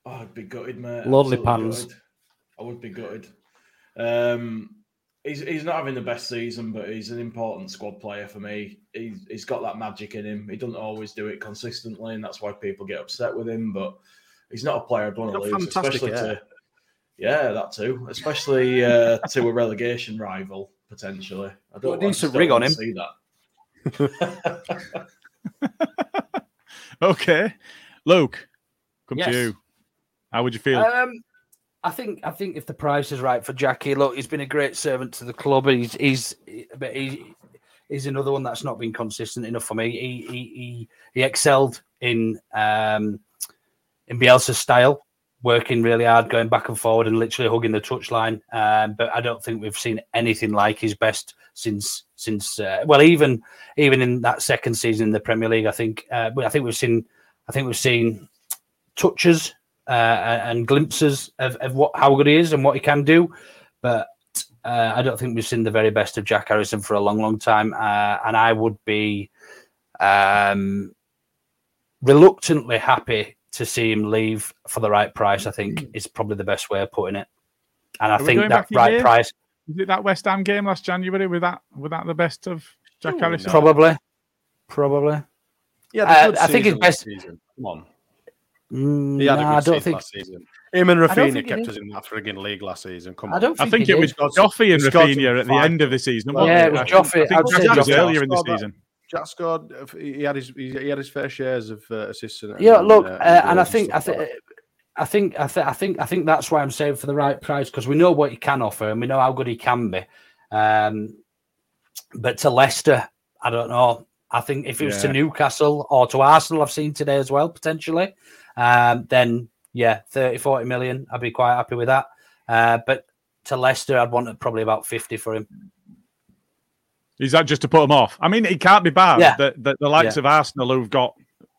Oh, I'd be gutted, mate. Lonely Absolutely pants. gutted. I would be gutted. Um, he's he's not having the best season, but he's an important squad player for me. He's he's got that magic in him. He doesn't always do it consistently, and that's why people get upset with him. But he's not a player I'd want to lose, especially hair. to yeah, that too, especially uh, to a relegation rival potentially. I Got a don't want, decent don't ring on him. to see that. Okay, Luke, come Yes. to you. How would you feel? Um, I think I think if the price is right for Jackie, look, he's been a great servant to the club. He's he's but he, he's another one that's not been consistent enough for me. He he he, he excelled in um in Bielsa's style, working really hard, going back and forward, and literally hugging the touchline. Um, but I don't think we've seen anything like his best since since uh, well, even even in that second season in the Premier League. I think uh, I think we've seen I think we've seen touches and glimpses of, of what how good he is and what he can do. But uh, I don't think we've seen the very best of Jack Harrison for a long, long time. Uh, and I would be um, reluctantly happy to see him leave for the right price. I think is probably the best way of putting it. And I Are think that right year? price, Was it that West Ham game last January? Was that was that the best of Jack Ooh, Harrison? probably, probably. Yeah, Uh, I think his best- Season. Come on. Mm, He had a good I don't think. last season. Him and Rafinha kept us in that frigging league last season. Come I don't I think think it was Scored Joffy and he scored some Rafinha at the five- end of the season. Well, Yeah, it? it was I Joffy. I think I'd Jack was earlier in the season. Jack scored. uh, He had his he had his fair shares of uh, assists. And, Yeah, look, uh, uh, and I think I think. I think I, th- I think I think that's why I'm saying for the right price because we know what he can offer and we know how good he can be. Um, but to Leicester, I don't know. I think if it was to Newcastle or to Arsenal, I've seen today as well potentially. Um, then yeah, 30, 40 million, I'd be quite happy with that. Uh, but to Leicester, I'd want probably about fifty for him. Is that just to put him off? I mean, it can't be bad Yeah. that, that the likes Yeah. of Arsenal who've got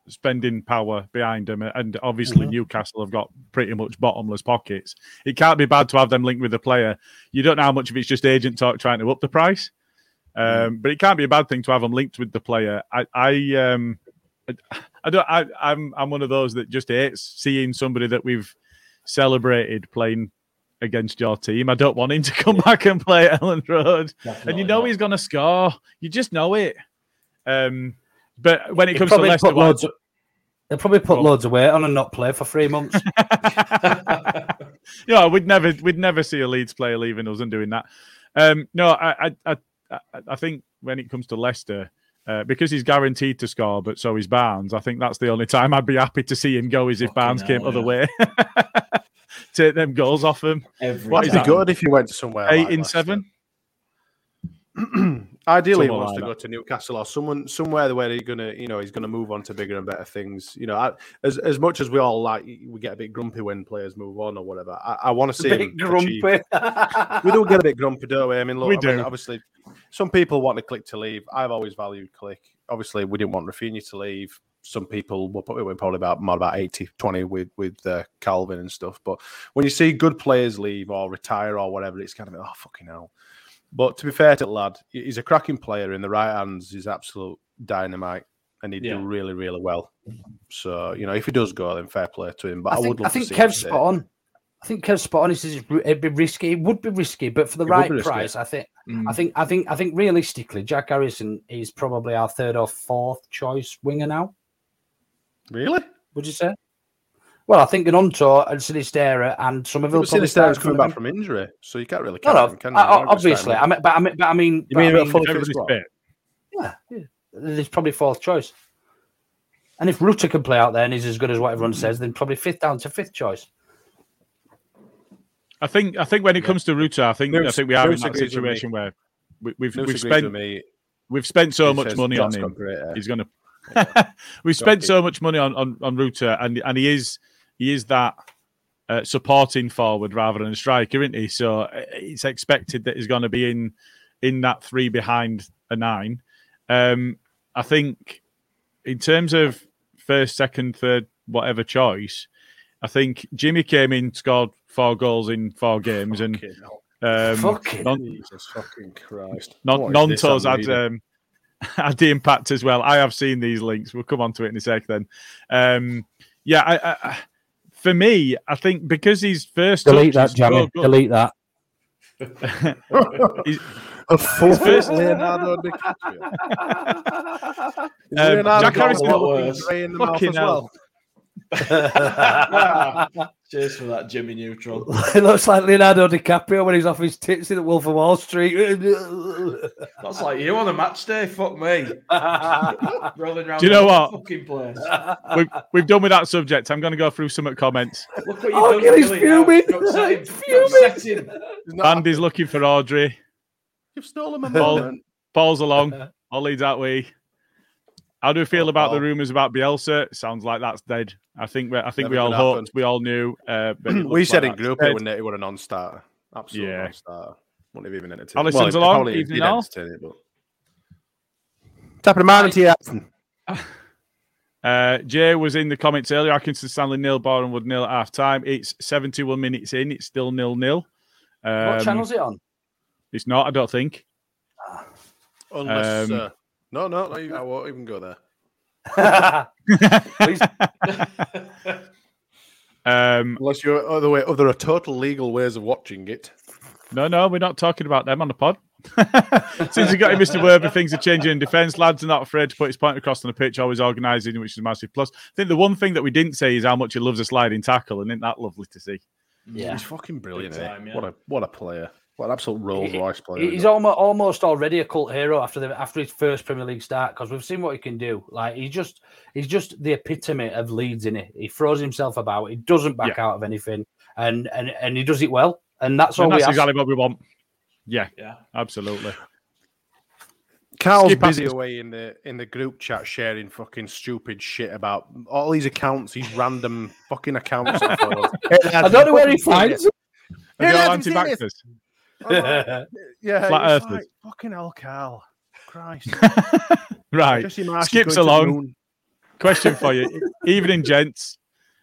spending power behind them, and obviously Mm-hmm. Newcastle have got pretty much bottomless pockets. It can't be bad to have them linked with the player. You don't know how much of it's just agent talk trying to up the price. Um, but it can't be a bad thing to have them linked with the player. I, I, um, I, I don't. I, I'm, I'm one of those that just hates seeing somebody that we've celebrated playing against your team. I don't want him to come back and play at Elland Road. and you know not. he's going to score. You just know it. Um, but when it comes to Leicester, loads. Of, they'll probably put loads of weight on and not play for three months. yeah, we'd never we'd never see a Leeds player leaving us and doing that. Um, no, I, I I I- I think when it comes to Leicester. Uh, because he's guaranteed to score, but so is Barnes. I think that's the only time I'd be happy to see him go is if Fucking Barnes came hell, other way. Take them goals off him. Every What That'd is be good if you went somewhere. Eight like in Leicester. seven. Ideally, he wants like to that. go to Newcastle or someone somewhere where he's gonna, you know, he's gonna move on to bigger and better things. You know, I, as as much as we all like, we get a bit grumpy when players move on or whatever. I, I want to see Bit him grumpy. We do get a bit grumpy, don't we? I mean, look, We I mean, do. obviously, some people want to Klich to leave. I've always valued Klich. Obviously, we didn't want Rafinha to leave. Some people were probably, were probably about more about 80 20 with with uh, Kalvin and stuff. But when you see good players leave or retire or whatever, it's kind of oh fucking hell. But to be fair to the lad, he's a cracking player in the right hands. He's absolute dynamite, and he'd Yeah. do really, really well. So you know, if he does go, then fair play to him. But I, I would think, love I think to see Kev's stay. spot on. I think Kev's spot on. He says it'd be risky. It would be risky, but for the It right price, I think. Mm. I think. I think. I think. Realistically, Jack Harrison is probably our third or fourth choice winger now. Really? Would you say? Well, I think Gnonto and Sinisterra and some of them. But Sinisterra's coming back from injury, so you can't really No, count no. him, can you? You're not gonna obviously, I mean, but I mean, but I mean, You but mean I mean, fully fit Everybody's yeah, yeah. There's probably fourth choice. And if Rutter can play out there and is as good as what everyone says, then probably fifth down to fifth choice. I think I think when it comes to Rutter, I think I think we are in Moose that agrees with me. situation where we, we've Moose we've spent me. we've spent so He much money on him. great hair. He's gonna. we've spent so much money on on, on Rutter, and and he is he is that uh, supporting forward rather than a striker, isn't he? So uh, it's expected that he's going to be in in that three behind a nine. Um, I think in terms of first, second, third, whatever choice, I think Jimmy came in, scored four goals in four games, and um, Fucking non- Jesus fucking Christ. non- What is this Gnonto's had um, had the impact as well. I have seen these links. We'll come on to it in a sec. Then, um, yeah, I, I, I- for me, I think because he's first Delete touch that, is Jammy. so Delete that. He's- A full his first- Leonardo DiCaprio. Um, Leonardo Jack Harrison- got a looking grey in the mouth Fucking as hell. well. Cheers for that, Jimmy Neutron. it looks like Leonardo DiCaprio when he's off his tits in the Wolf of Wall Street. That's like you on a match day. Fuck me. Rolling around Do you know what? Fucking place. we've, we've done with that subject. I'm going to go through some comments. Look what oh, you've Oh, done. God, he's to Billy now. fuming. He's fuming. Andy's looking for Audrey. You've stolen my Paul, moment. Paul's along. I'll lead that way. How do we feel about the rumours about Bielsa? Sounds like that's dead. I think we, I think Never we all hoped, happen. we all knew. Uh, but we said like in group it wouldn't it? It would a non-starter. Absolute Yeah. non-starter. Wouldn't have even entertained. Alison's it along, probably evening did entertain it, but... Tapping a man into you, Alison. Uh, Jay was in the comments earlier. Accrington, Stanley, nil, Boreham Wood nil at half time. It's 71 minutes in. It's still nil nil. Um, what channel's it on? It's not, I don't think. Unless... Um, uh, no, no, no, you- I won't even go there. Um, Unless you're other way, other are total legal ways of watching it. no, no, we're not talking about them on the pod. Since we got him, Mr. Wöber, things are changing in defence. Lads are not afraid to put his point across on the pitch, always organising, which is a massive plus. I think the one thing that we didn't say is how much he loves a sliding tackle, and isn't that lovely to see? Yeah. He's fucking brilliant. Big eh? time, yeah. What a what a player. What an absolute Rolls Royce player. He's almost almost already a cult hero after the after his first Premier League start because we've seen what he can do. Like he's just he's just the epitome of Leeds in it. He throws himself about. He doesn't back out of anything, and and and he does it well. And that's all And we that's ask. exactly what we want. Yeah, Yeah. absolutely. Carl's Skip busy away in the in the group chat sharing fucking stupid shit about all these accounts, these random fucking accounts. I don't know where he finds them. Are they all I've seen yeah, Flat it's earthers. like, fucking hell, Carl. Christ. Right. Jesse Marsch is Skips going to the along. Question for you. Evening, gents.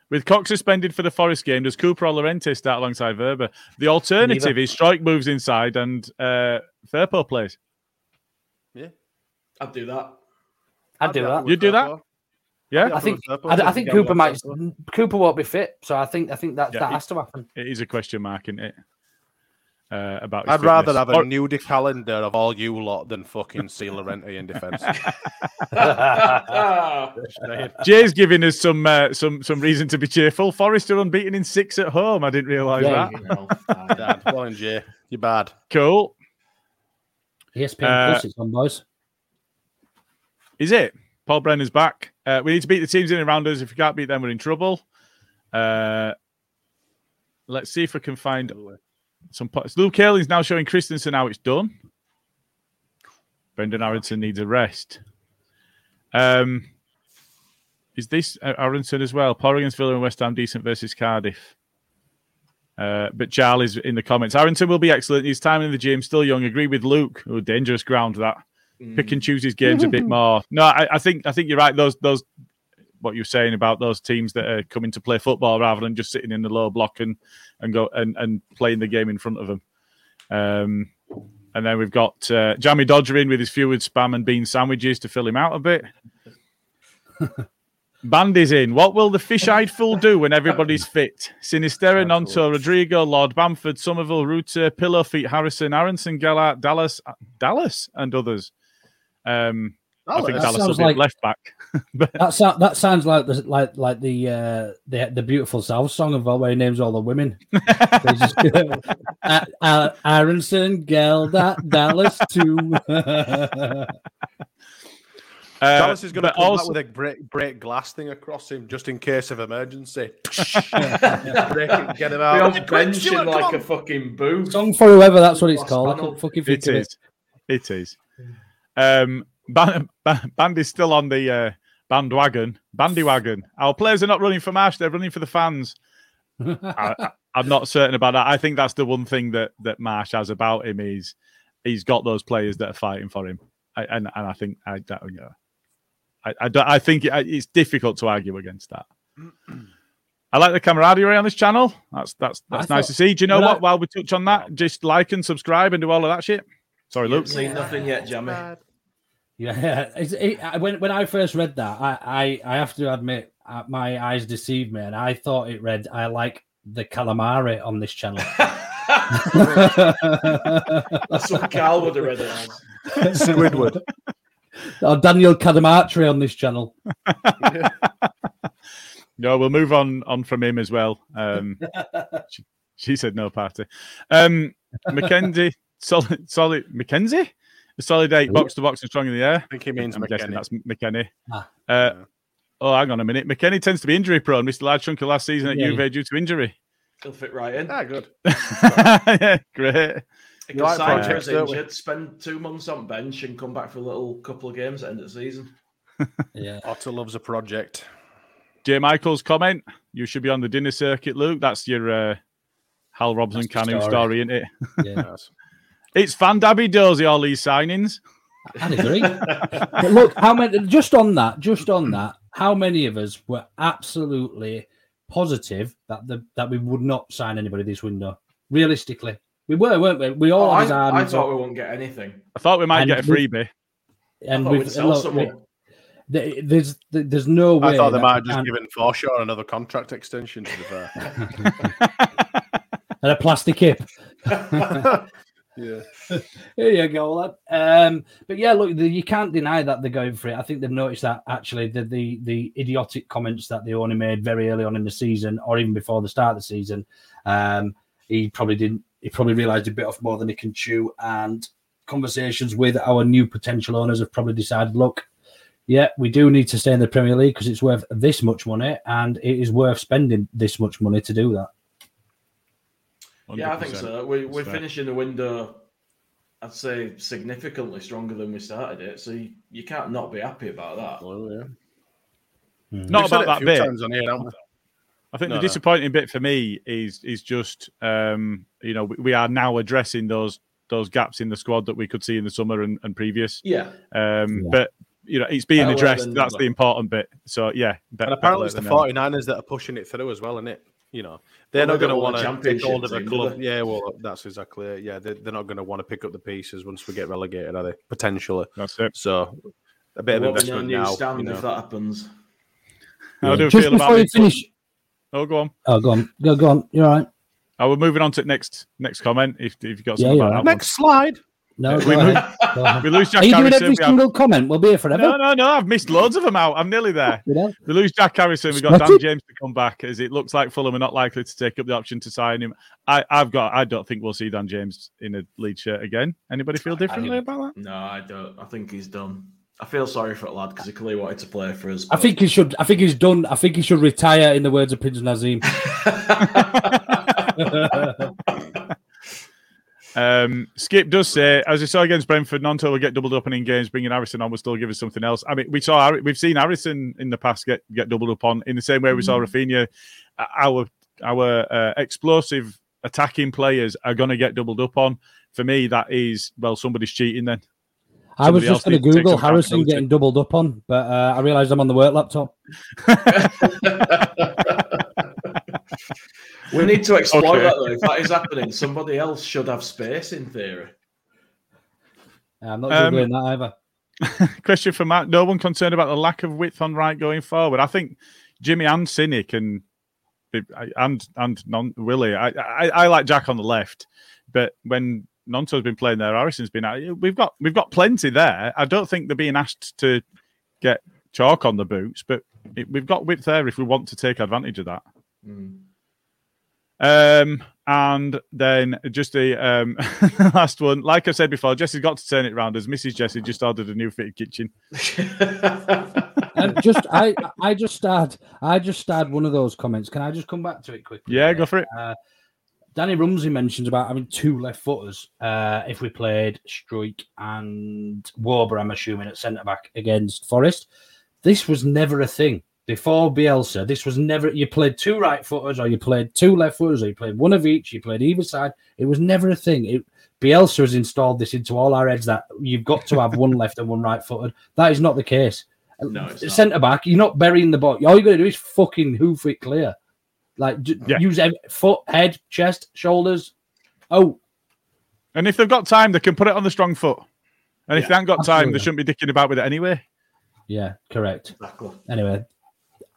With Koch suspended for the Forest game, does Cooper or Llorente start alongside Wöber? The alternative Neither. is Struijk moves inside and uh, Firpo plays. Yeah. I'd do that. I'd do that. You do that? Yeah, I think I, I think Cooper might Cooper won't be fit, so I think I think that Yeah, that it- has to happen. it is a question mark, isn't it? Uh, about his I'd rather fitness. have a Or- nudie calendar of all you lot than fucking see Llorente in defence. Jay's giving us some uh, some some reason to be cheerful. Forest are unbeaten in six at home. I didn't realise Yeah, that. You know. Dad, well and Jay, you're bad. Cool. ESPN Uh, Plus, it's on, boys. Is it? Paul Brenner's back. Uh, we need to beat the teams in and around us. If we can't beat them, we're in trouble. Uh, let's see if we can find some. po- Luke Haley's now showing Kristensen how it's done. Brendan Aaronson needs a rest. Um, is this uh, Aaronson as well? Poor against Villa and West Ham, decent versus Cardiff. Uh, but Charlie's in the comments. Aaronson will be excellent. He's time in the gym, still young. Agree with Luke. Oh, dangerous ground that. Pick and choose his games a bit more. No, I, I think I think you're right. Those those what you're saying about those teams that are coming to play football rather than just sitting in the low block and and go and, and playing the game in front of them. Um, and then we've got uh, Jamie Dodger in with his few with spam and bean sandwiches to fill him out a bit. Bandy's in. What will the fish-eyed fool do when everybody's fit? Sinisterra, Gnonto, Rodrigo, Lord Bamford, Summerville, Rutter, Pillow Feet, Harrison, Aaronson, Gelhardt, Dallas, Dallas, and others. Um, I think That Dallas will sounds be like- left back. That sound, that sounds like the like like the uh, the the beautiful South song of all where he names all the women. He's just, uh, uh, Aaronson, Hjelde, Dallas, too. Uh, Dallas is going to but come also- back with a break, break glass thing across him just in case of emergency. break it, get him Be out. on Quick, benching Stuart, like on. a fucking boo. song for whoever that's what it's called. I panel. couldn't fucking think It of is. it. It is. Um, Band, Bandy's still on the uh, bandwagon. Bandywagon. Our players are not running for Marsch; they're running for the fans. I, am not certain about that. I think that's the one thing that that Marsch has about him is he's got those players that are fighting for him, I, and and I think I that, you know, I I, I think it, it's difficult to argue against that. I like the camaraderie on this channel. That's that's that's I nice thought, to see. Do you know what? I, While we touch on that, just like and subscribe and do all of that shit. Sorry, Luke. Seen nothing yet, Jamie. Yeah, it, it, when when I first read that, I I, I have to admit uh, my eyes deceived me, and I thought it read I like the calamari on this channel. That's what Carl would have read it as. Squidward. or Daniel Cadamarteri on this channel. no, we'll move on on from him as well. Um, she, she, said no party. Um, Mackenzie, solid, solid. Mackenzie, a solid eight, box to box and strong in the air. I think he means I'm guessing that's McKennie. Ah. Uh, oh, hang on a minute. McKennie tends to be injury prone. Missed a large chunk of last season at yeah. Juve due to injury. He'll fit right in. Ah, good. yeah, great. He can like sign projects, injured, spend two months on bench, and come back for a little couple of games at end of the season. yeah. Otter loves a project. Jay Michael's comment: You should be on the dinner circuit, Luke. That's your uh, Hal Robson-Kanu story. story, isn't it? Yeah. It's fan dabby dozy all these signings. I agree. but look, how many? Just on that, just on that, how many of us were absolutely positive that the that we would not sign anybody this window? Realistically, we were, weren't we? We all. Oh, I, I thought we wouldn't get anything. I thought we might get a freebie. And we've look, we, there's there's no way. I thought they might have just given Forshaw another contract extension. To be fair, and a plastic hip. Yeah. Here you go, lad. Um, but yeah, look, the, you can't deny that they're going for it. I think they've noticed that actually the, the the idiotic comments that the owner made very early on in the season, or even before the start of the season, um, he probably didn't. He probably realised a bit off more than he can chew. And conversations with our new potential owners have probably decided, look, yeah, we do need to stay in the Premier League because it's worth this much money, and it is worth spending this much money to do that. 100%. Yeah, I think so. We, we're finishing the window, I'd say, significantly stronger than we started it. So you, you can't not be happy about that. Well, yeah. Mm-hmm. Not about that bit. Here, I think no, the disappointing no. bit for me is is just um, you know we, we, are now addressing those those gaps in the squad that we could see in the summer and, and previous. Yeah. Um, yeah. But you know it's being addressed. That's the important bit. So yeah. and apparently it's the 49ers that are pushing it through as well, isn't it? You know, they're well, not going to want to take hold of a club. Yeah, well, that's exactly it. Yeah, they're, they're not going to want to pick up the pieces once we get relegated, are they? Potentially. That's it. So a bit well, of investment now. Stand you know. if that happens. How do you feel about you finish? Oh, go on. Oh, go on. Go, go on. You're all right. Oh, we're moving on to next next comment. If, if you've got yeah, something about right. Next slide. No, we, lose, we lose Jack Are you Harrison. doing every single comment? We'll be here forever. No, no, no. I've missed loads of them out. I'm nearly there. You know? We lose Jack Harrison. We've got Dan James to come back as it looks like Fulham are not likely to take up the option to sign him. I, have got. I don't think we'll see Dan James in a lead shirt again. Anybody feel differently I, about that? No, I don't. I think he's done. I feel sorry for the lad because he clearly wanted to play for us. But... I think he should. I think he's done. I think he should retire. In the words of Prince Naseem. Um, Skip does say, as we saw against Brentford, Gnonto will get doubled up in games. Bringing Harrison on will still give us something else. I mean, we saw we've seen Harrison in the past get get doubled up on in the same way we saw Rafinha. Our our uh, explosive attacking players are going to get doubled up on. For me, that is well, somebody's cheating then. I was just going to Google Harrison getting doubled up on, but uh, I realised I'm on the work laptop. We need to exploit okay. that though. If that is happening, somebody else should have space in theory. I'm not um, doing that either. Question for Matt: No one concerned about the lack of width on right going forward. I think Jimmy and Cynic and and and non Willie. I, I, I like Jack on the left, but when Gnonto's been playing there, Harrison's been out. We've got we've got plenty there. I don't think they're being asked to get chalk on the boots, but it, we've got width there if we want to take advantage of that. Mm. Um, and then just the um, last one, like I said before, Jesse's got to turn it around as Mrs. Jesse just ordered a new fitted kitchen. and just I I just started I just started one of those comments. Can I just come back to it quickly? Yeah, go for it. Uh, Danny Rumsey mentions about having two left footers uh, if we played Struijk and Wöber, I'm assuming, at centre back against Forest. This was never a thing. Before Bielsa, this was never, you played two right footers or you played two left footers or you played one of each, you played either side. It was never a thing. It, Bielsa has installed this into all our heads that you've got to have one left and one right footed. That is not the case. No, it's not. Centre back, you're not burying the ball. All you're going to do is fucking hoof it clear. Like, j- Yeah. use ev- foot, head, chest, shoulders. Oh, And if they've got time, they can put it on the strong foot. And if they haven't got time, they shouldn't be dicking about with it anyway. yeah, correct. Exactly. Anyway,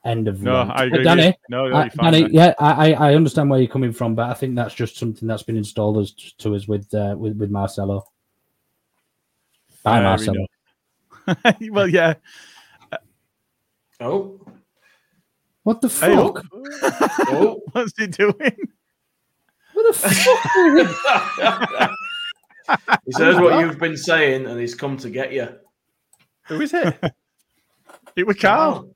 end of No, rant. I agree with Danny, you. No, no, uh, fine, Danny, yeah, I, I I understand where you're coming from, but I think that's just something that's been installed as, to us with uh, with with Marcelo. By Fair Marcelo. enough. well, yeah. Oh, What the Hey, fuck? oh. What's he doing? What the fuck? he says what you've been saying, and he's come to get you. Who is it? It was Carl.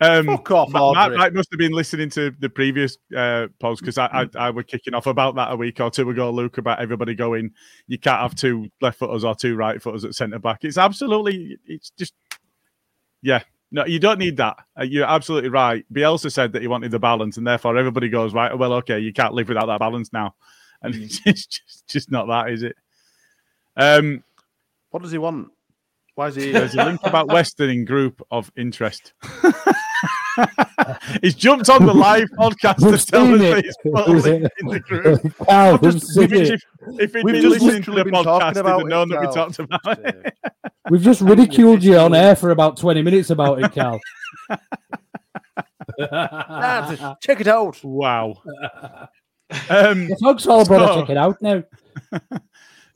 Um, Fuck off, Matt, Matt must have been listening to the previous uh, post because I, I I were kicking off about that a week or two ago, Luke, about everybody going, you can't have two left footers or two right footers at centre back. It's absolutely, it's just, yeah, no, you don't need that. Uh, You're absolutely right. Bielsa said that he wanted the balance, and therefore everybody goes right. Well, okay, you can't live without that balance now, and it's just, just not that, is it? Um, What does he want? Why is he? there's a link about Weston in group of interest. he's jumped on the live podcast We've to tell us that he's put a in the group. Carl, I've we've just- if, it. if, if he'd We've been just listening to the podcast, he'd about have known that we talked about it. We've just ridiculed you on air for about 20 minutes about it, Cal. Check it out. Wow. Um, The folks all about to check it out now.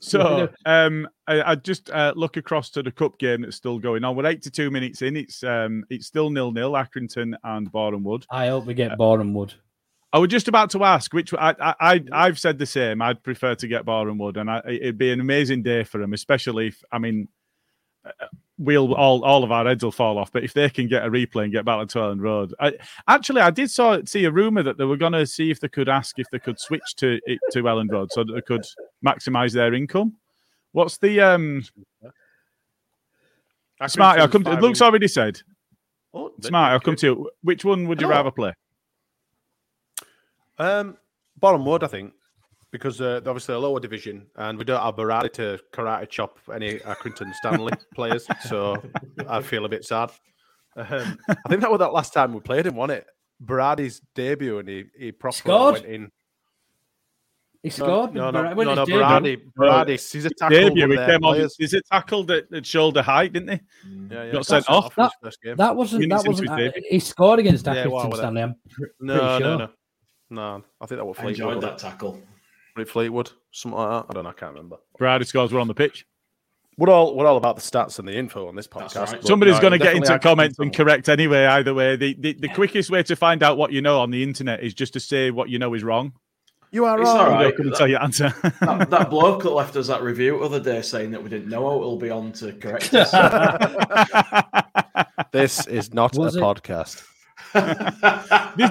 So um, I, I just uh, look across to the cup game that's still going on. We're 82 minutes in. It's um, it's still nil nil. Accrington and Boreham Wood. I hope we get Boreham Wood. I was just about to ask which I, I, I I've said the same. I'd prefer to get Boreham Wood, and I, it'd be an amazing day for them, especially if I mean, uh, we'll all all of our heads will fall off. But if they can get a replay and get back to Elland Road, I, actually I did saw see a rumor that they were going to see if they could ask if they could switch to it to Elland Road so that they could maximise their income. What's the um? Smarty, I'll come. To, Luke's already said. Oh, Smarty, I'll come to you. Which one would you Hello. rather play? Um, Boreham Wood, I think, because uh, obviously a lower division, and we don't have Berardi to karate chop any Accrington Stanley players, so I feel a bit sad. Um, I think that was that last time we played him, wasn't it? Berardi's debut, and he he properly Scored? went in. He scored. no, with no, no, his no, debut. Berardi, Berardi, he's a tackle. Debut, he came on. players. Is it tackled at, at shoulder height? Didn't he? Yeah, yeah, got sent sent off. That- first game. That wasn't. That wasn't. his Uh, he scored against Yeah, Accrington well. Stanley. I'm pr- No, sure. no, no, no. I think that was I enjoyed that tackle. It? Fleetwood, something like that. I don't know. I can't remember. Brady scores were on the pitch. We're all we're all about the stats and the info on this podcast. right. Somebody's no, going to get into comments and correct anyway. Either way, the, the, the quickest way to find out what you know on the internet is just to say what you know is wrong. You are It's wrong. all i'm not going to tell you answer. That, that bloke that left us that review the other day saying that we didn't know how it'll be on to correct us. This is not Was a it? podcast. these,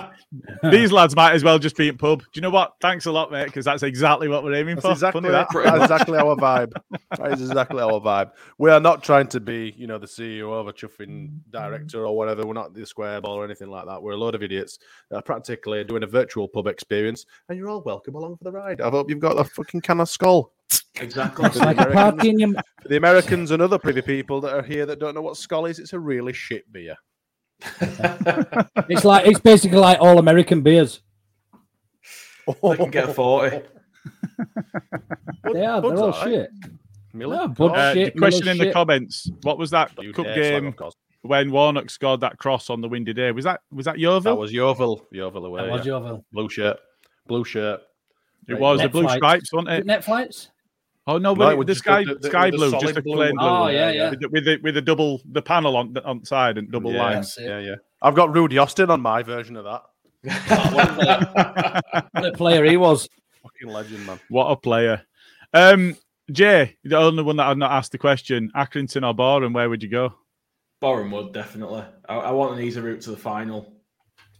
these lads might as well just be in pub. Do you know what? Thanks a lot, mate, because that's exactly what we're aiming That's for. exactly that. that's exactly our vibe. That is exactly our vibe. We are not trying to be, you know, the CEO of a chuffing director or whatever. We're not the square ball or anything like that. We're a load of idiots that are practically doing a virtual pub experience, and you're all welcome along for the ride. I hope you've got a fucking can of Skol. exactly. It's like a party in your. For the Americans and other privy people that are here that don't know what Skol is, it's a really shit beer. It's like it's basically like all American beers. They can get 40. They are. They're all shit. Miller? No, Uh, shit, the question Miller in the shit. comments: What was that You cup dare game of when Warnock scored that cross on the windy day? Was that was that Yeovil? That was Yeovil. Yeovil away. That was yeah. Yeovil. Blue shirt. Blue shirt. it was the blue flights. stripes, wasn't it? it net flights? Oh no, No, but it it- was the sky the- the- sky the blue, solid just a plain one. blue. Oh, yeah, yeah. With the, with the with the double the panel on the on side and double Yeah. lines. Yeah, yeah. I've got Rudy Austin on my version of that. What a player he was. Fucking legend, man. What a player. Um, Jay, the only one that I've not asked the question: Accrington or Boreham? Where would you go? Boreham Wood, definitely. I, I want an easy route to the final.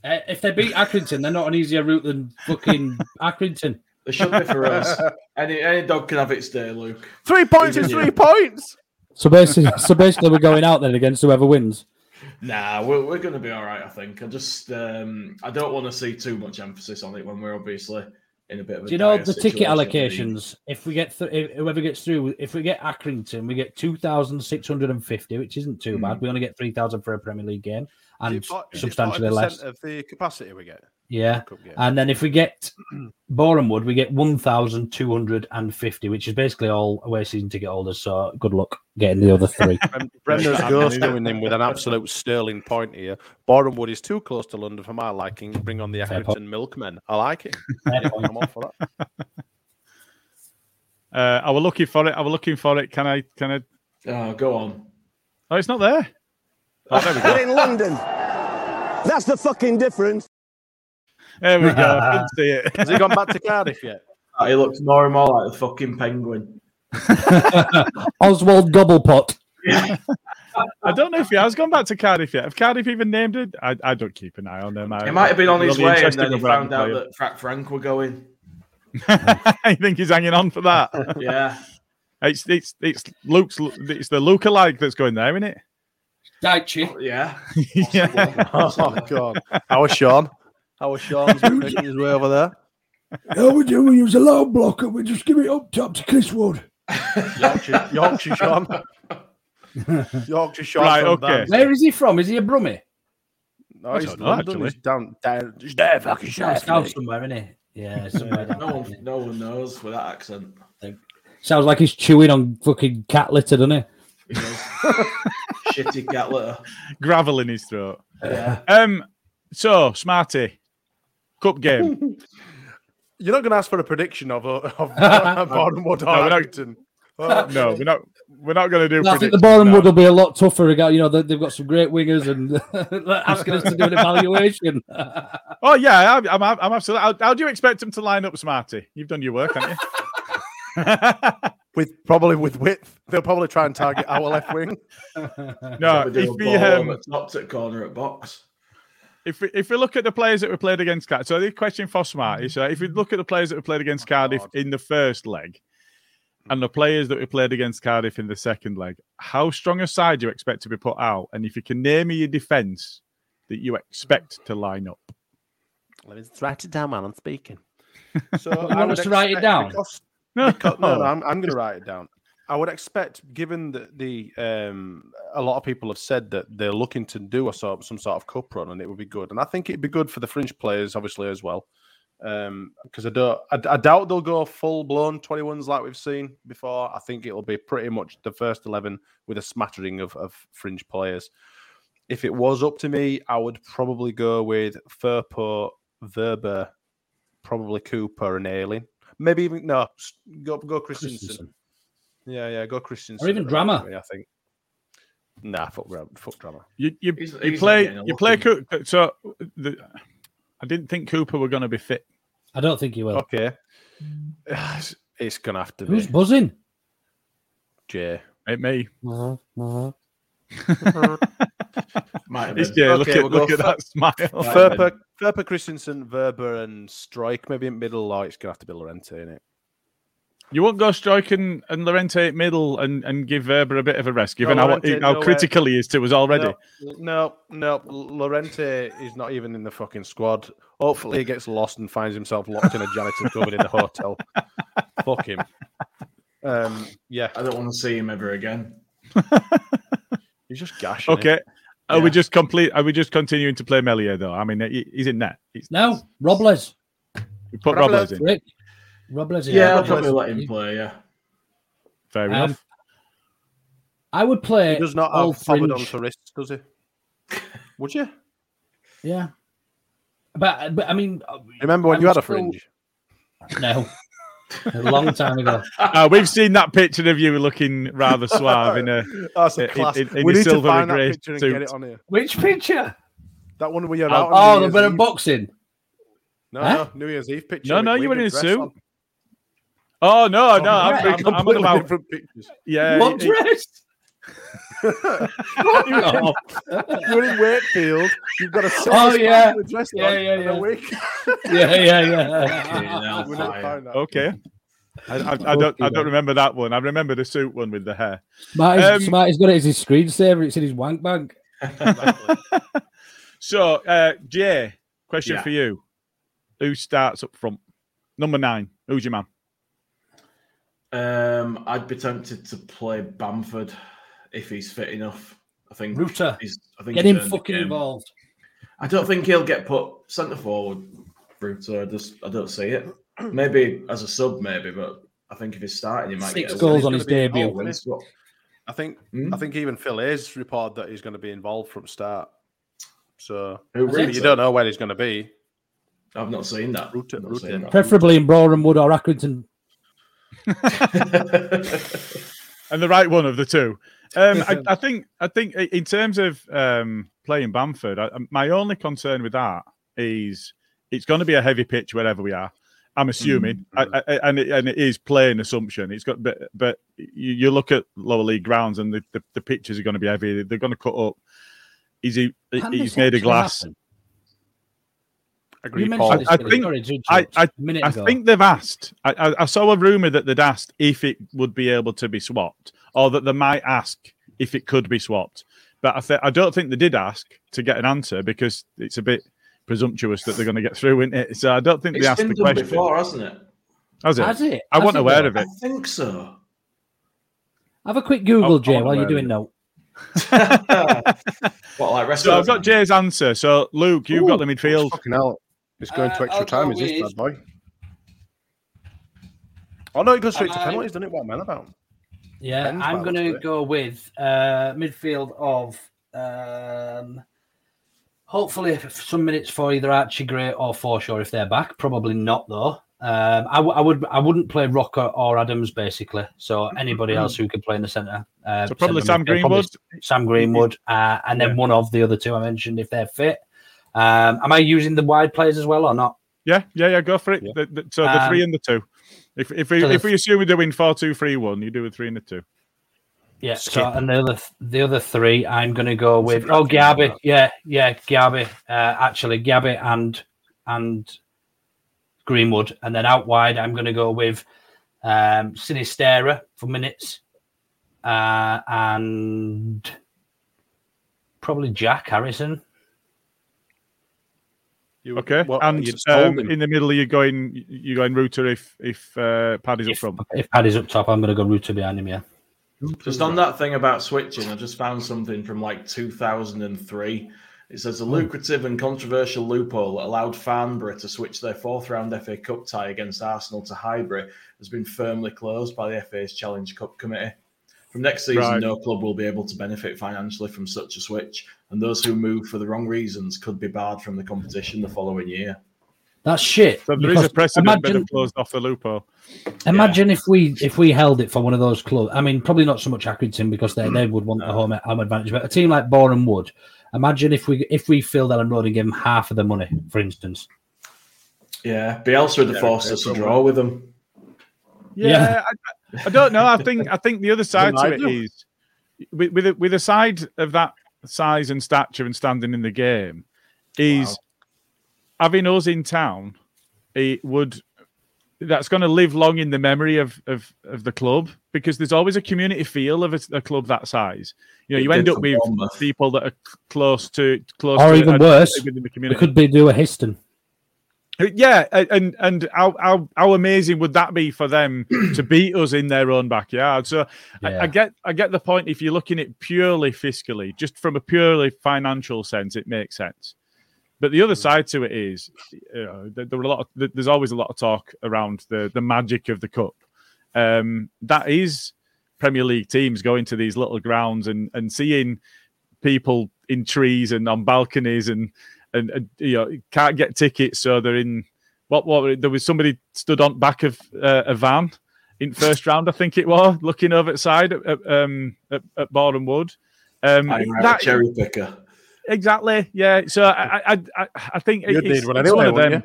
Uh, if they beat Accrington, they're not an easier route than fucking Accrington. There should be for us. Any any dog can have its day, Luke. Three points is three you. points. So basically, so basically, we're going out then against whoever wins. Nah, we're, we're going to be all right. I think. I just um, I don't want to see too much emphasis on it when we're obviously in a bit of a. Do you know dire the ticket situation in the league. allocations? If we get th- if whoever gets through, if we get Accrington, we get two thousand six hundred and fifty, which isn't too bad. We only get three thousand for a Premier League game, and Is it fo- is it substantially 40% less. of the capacity we get. Yeah, and then if we get Bournemouth, we get one thousand two hundred and fifty, which is basically all away season ticket holders. So good luck getting the other three. Bren- Brendan's ghost doing him with an absolute sterling point here. Borehamwood is too close to London for my liking. Bring on the Fair Accrington Milkmen. I like it. Fair Yeah. I'm all for that. Uh, I was looking for it. I was looking for it. Can I? Can I? Oh, go on. Oh, it's not there. Oh, there we go. in London. That's the fucking difference. There we go. I didn't see it. Has he gone back to Cardiff yet? Ah, He looks more and more like the fucking penguin. Oswald Cobblepot. I don't know if he has gone back to Cardiff yet. Have Cardiff even named it? I, I don't keep an eye on them. I, He might have been on his way, and then he I found out that Frank Frank were going. I think he's hanging on for that. Yeah. It's it's it's Luke's. It's the Luke alike that's going there, isn't it? Dyche. Yeah. yeah. Oh God! How was Sean? How was Sean's making his way over there? How we do? We use a low blocker. We just give it up top to Chris Wood. Yorkshire, Yorkshire Sean. Yorkshire Sean. Right, okay. Vans. Where is he from? Is he a Brummie? No, I he's don't know, London. actually. He's down, down, he's there, fucking He's chef. down somewhere, isn't he? Yeah, somewhere down No there, one, isn't no one knows with that accent. Sounds like he's chewing on fucking cat litter, doesn't he? He knows. Shitty cat litter. Gravel in his throat. Yeah. Um. So Smarty, cup game. You're not going to ask for a prediction of uh, of Bournemouth or No, we're not- Accrington. No, we're not. We're not going to do. I think the predictions bottom now. would will be a lot tougher. regard- You know, they- they've got some great wingers and asking us to do an evaluation. Oh yeah, I'm. I'm, I'm absolutely. How, how do you expect them to line up, Smarty? You've done your work, haven't you? with probably with width, they'll probably try and target our left wing. no, Probably do if a we ball um, the top at corner at box. If we, if we look at the players that we played against Cardiff, so the question for Smarty, so uh, if we look at the players that we played against oh, Cardiff in the first leg, and the players that we played against Cardiff in the second leg, how strong a side do you expect to be put out? And if you can name me your defence that you expect to line up, Let me just write it down, while I'm speaking. So You I want would us to write it down? because- because- no, no, I'm, I'm going to write it down. I would expect, given that the um, a lot of people have said that they're looking to do a sort some sort of cup run, and it would be good. And I think it'd be good for the fringe players, obviously as well, because I don't, I, I doubt they'll go full blown 21s like we've seen before. I think it'll be pretty much the first 11 with a smattering of, of fringe players. If it was up to me, I would probably go with Firpo, Wöber, probably Cooper and Ayling. Maybe even no, go go Kristensen. Kristensen. Yeah, yeah, go Kristensen. Or even Drameh. I think. Nah, fuck, Gra- fuck Drameh. you you, He's- you he's play you play in. So the, I didn't think Cooper were going to be fit. I don't think he will. Okay, it's, it's gonna have to Who's be Who's buzzing? Jay. It me. Might have It's been. Jay. look at we'll look at for- that smile. Might have been. Verper, Verper, Kristensen, Wöber, and Struijk maybe in middle. Or it's gonna have to be Llorente in it. You won't go Struijk and, and Llorente at middle and, and give Wöber a bit of a rest, given how, Llorente, how no way. critical he is to us already. No, no, no. Llorente is not even in the fucking squad. Hopefully, he gets lost and finds himself locked in a janitor's cupboard in the hotel. Fuck him. Um, yeah, I don't want to see him ever again. he's just gashing. Okay. it. Are we just complete? Are we just continuing to play Meslier though? I mean, he's in net. He's, No, Robles. we put Robles. Robles in. Rick. Robles. Yeah, I'll probably let him play. Yeah. Fair Um, enough. I would play. He does not all have Fabadon fringe. for wrists, does he? Would you? Yeah, but but I mean, Remember when I you had would a fringe? No, a long time ago. Uh, we've seen that picture of you looking rather suave in a That's a in- class. in- in we your need to silver find that grey picture and suit. get it on here. Which picture? That one where you're Oh, out. on Oh, the Year's bit of boxing. No, Huh? no, New Year's Eve picture. No, no, you were in a suit. on. Oh no, no, I'm, right. I'm, I'm on Completely about different pictures. yeah. what he- dress? you're, in, you're in Wakefield. You've got a Oh, yeah. restaurant Yeah, yeah, and a yeah. wake. Yeah, yeah, yeah. We didn't find that. Okay. I, I, I don't. I don't remember that one. I remember the suit one with the hair. Smarty's, Um, Smarty's got it as his screensaver. It's in his wank bank. So, uh, Jay, question Yeah. for you: Who starts up front? Number nine. Who's your man? Um, I'd be tempted to play Bamford if he's fit enough. I think Rutter. He's, I think Get he's him fucking involved. I don't think he'll get put centre forward. Rutter, I just I don't see it. Maybe as a sub, maybe, but I think if he's starting, he might Six get a goals on his debut. Oh, win swap. I think Hmm? I think even Phil Hayes reported that he's going to be involved from start. So Who, but you don't know where he's going to be. I've not seen that. Rutter, Not Rutter. seen that. Preferably in Boreham Wood or Accrington. and the right one of the two. Um, I, I think. I think in terms of um, playing Bamford, I, my only concern with that is it's going to be a heavy pitch wherever we are. I'm assuming, I, I, and it, and it is playing assumption. It's got, but but you, you look at lower league grounds and the, the, the pitches are going to be heavy. They're going to cut up. Is he? He's made of glass. happen? Agree, You Paul. mentioned this I think- story, didn't you, I, I, a minute I think they've asked. I, I, I saw a rumor that they'd asked if it would be able to be swapped, or that they might ask if it could be swapped. But I, th- I don't think they did ask to get an answer because it's a bit presumptuous that they're going to get through, isn't it? So I don't think It's they asked been the done question. before, hasn't it? Has it? Has it? I wasn't aware though? of I think so. Have a quick Google, Jay, while you're doing yeah. note. What like rest So of I've got Jay's answer. So Luke, you've got the midfield. Fucking hell. It's going to Uh, extra I'll time, is this bad boy? Oh no, it goes straight to Am penalties, doesn't it? What am I on about? Yeah, Depends I'm going to go with uh, midfield of um, hopefully some minutes for either Archie Gray or Forshaw if they're back. Probably not though. Um, I, w- I would I wouldn't play Roca or Adams basically. So anybody else who could play in the centre. Uh, So probably Sam midfield, probably Greenwood. Sam Greenwood, uh, and then one of the other two I mentioned if they're fit. Um, am I using the wide players as well or not? Yeah, yeah, yeah. Go for it. The- the- so the Um, three and the two. If if we so if we assume we're doing four two three one, you do a three and a two. Yeah, so and the other the other three, I'm going to go with oh Gabby. yeah, yeah, Gabby. Uh, actually, Gabby and and Greenwood, and then out wide, I'm going to go with um, Sinisterra for minutes, uh, and probably Jack Harrison. You, Okay, what, and you just um, in the middle, you're going you're going Rutter if if uh, Paddy's up If, front. if Paddy's up top, I'm going to go Rutter behind him. Yeah, Just on that thing about switching, I just found something from like 2003. It says a lucrative and controversial loophole that allowed Farnborough to switch their fourth round FA Cup tie against Arsenal to Highbury has been firmly closed by the FA's Challenge Cup Committee. From next season, Right. no club will be able to benefit financially from such a switch, and those who move for the wrong reasons could be barred from the competition the following year. that's shit. So there is a precedent that imagine- have closed off the loophole. Imagine if we if we held it for one of those clubs. I mean, probably not so much Accrington because they, they mm. would want the home, home advantage. But a team like Boreham Wood, imagine if we if we filled Elland Road and gave them half of the money, for instance. Yeah, Bielsa would have Yeah, forced us to draw with them. Yeah, Yeah. I, I don't know. I think I think the other side to I it do. is with with a, with a side of that size and stature and standing in the game is Wow. having us in town. It would that's going to live long in the memory of, of of the club because there's always a community feel of a, a club that size. You know, It you end up with Bournemouth. people that are close to close Or to even worse, within the We community. could be do a Histon. Yeah, and and how, how how amazing would that be for them to beat us in their own backyard? So I, I get I get the point. If you're looking at purely fiscally, just from a purely financial sense, it makes sense. But the other side to it is, you know, there, there were a lot. Of, there's always a lot of talk around the the magic of the cup. Um, that is Premier League teams going to these little grounds and and seeing people in trees and on balconies and and, and you know can't get tickets, so they're in. What what there was somebody stood on back of uh, a van in first round, I think it was, looking over at side at, at, um, at, at Boreham Wood. Um, I'm a that- cherry picker. exactly, yeah. So I I I, I think You'd it's, need one it's anyway, one of them.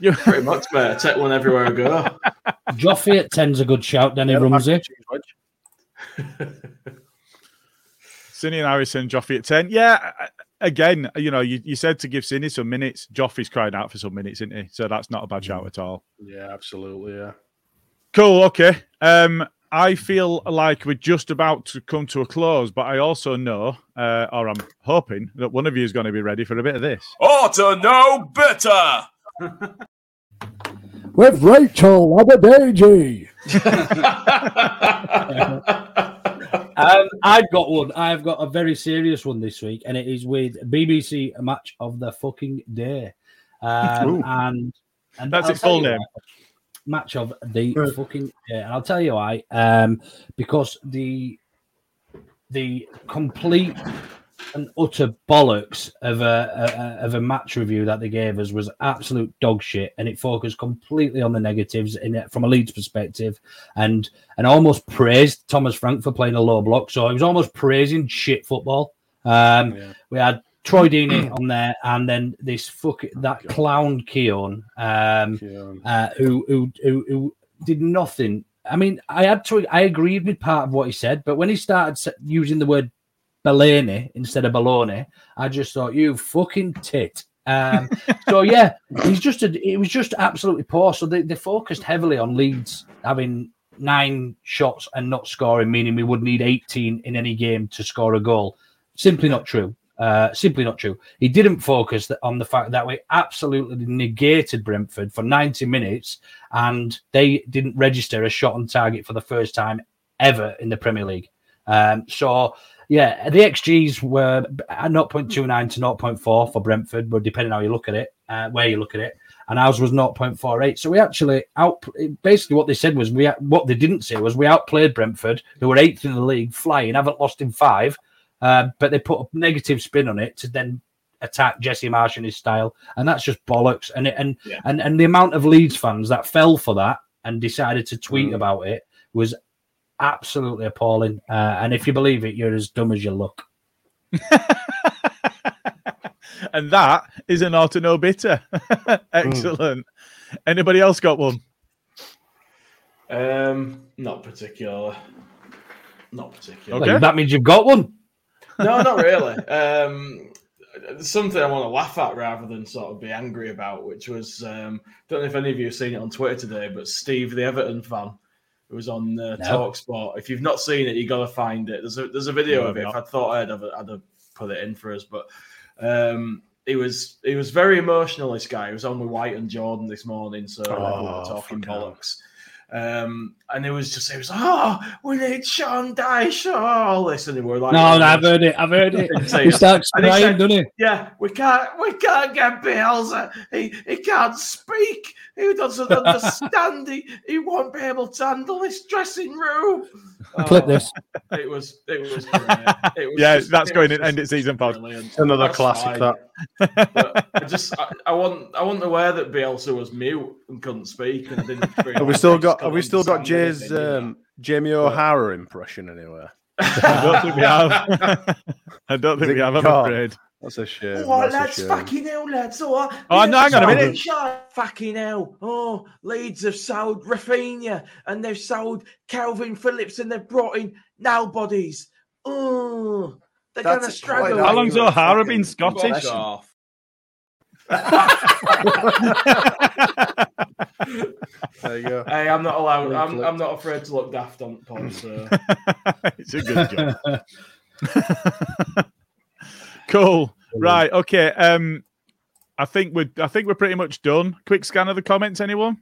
You- Pretty much, mate. I take one everywhere I go. Joffrey at 10's a good shout, Danny Yeah, Rumsey. mac and. Cine and Harrison, Joffrey at 10. Yeah, I- again, you know, you, you said to give Cine some minutes. Joffrey's crying out for some minutes, isn't he? So that's not a bad shout at all. Yeah, absolutely. Yeah. Cool. Okay. Um, I feel like we're just about to come to a close, but I also know, uh, or I'm hoping, that one of you is going to be ready for a bit of this. Or to know better. With Rachel Adedeji. um, I've got one. I've got a very serious one this week, and it is with BBC Match of the Fucking Day. Um, and, and That's I'll its full name. Match of the fucking day. And I'll tell you why. Um, because the the complete and utter bollocks of a, a of a match review that they gave us was absolute dog shit, and it focused completely on the negatives in it from a Leeds perspective, and and almost praised Thomas Frank for playing a low block. So it was almost praising shit football. Um, We had Troy Deeney on there, and then this fuck that clown Keown, um, uh, who, who who who did nothing. I mean, I had to. I agreed with part of what he said, but when he started using the word Bellini instead of baloney, I just thought you fucking tit. Um, so yeah, he's just a, it was just absolutely poor. So they, they focused heavily on Leeds having nine shots and not scoring, meaning we would need 18 in any game to score a goal. Simply not true. Uh, simply not true. He didn't focus on the fact that we absolutely negated Brentford for 90 minutes and they didn't register a shot on target for the first time ever in the Premier League. Um, so, yeah, the XGs were at 0.29 to 0.4 for Brentford, but depending how you look at it, uh, where you look at it, and ours was 0.48. So we actually out. Basically, what they said was we. What they didn't say was we outplayed Brentford, who were eighth in the league, flying, haven't lost in five, uh, but they put a negative spin on it to then attack Jesse Marsch in his style, and that's just bollocks. And it, and and and the amount of Leeds fans that fell for that and decided to tweet about it was absolutely appalling. Uh, and if you believe it, you're as dumb as you look. And that is an auto no bitter. Excellent. Anybody else got one? Um, not particularly. Not particularly. Well, that means you've got one. no, not really. Um, something I want to laugh at rather than sort of be angry about, which was um, don't know if any of you have seen it on Twitter today, but Steve, the Everton fan, who was on uh, No. Talk Sport. If you've not seen it, you got to find it. There's a there's a video No, of it. I've If I thought I'd have, I'd have put it in for us, but um, he was he was very emotional. This guy he was on with White and Jordan this morning, so Oh, talking bollocks. hell. Bollocks. Um, and it was just, it was, oh, we need Sean Dyche, oh, all this, and we were like, No, no, oh, I've heard it. I've heard it. He starts And he crying, said, doesn't he? Yeah, we can't, we can't get Bielsa. He he can't speak. He doesn't understand. He he won't be able to handle this dressing room. Clip Oh, this. It was it was. It was Yeah, just- that's it going was in end just of season pod. Another That's classic. fine. That. But I just I, I wasn't I wasn't aware that Bielsa was mute and couldn't speak, and I didn't. Have we still got? Have we still got understand Jay's anything, you know. um, Jamie O'Hara impression anywhere? I don't think we have. I don't think we have. I'm gone? afraid. That's a shame. Oh, that's a lads, shame. fucking hell, lads. Oh, Oh, no, hang on a minute. Shut fucking hell. Oh, Leeds have sold Raphinha and they've sold Kalvin Phillips and they've brought in nobodies. Oh, they're going to struggle. How long's O'Hara been Scottish? off. There you go. Hey, I'm not allowed. I'm. I'm not afraid to look daft on pod. So it's a good job. cool. Right. Okay. Um, I think we're I think we're pretty much done. Quick scan of the comments. Anyone?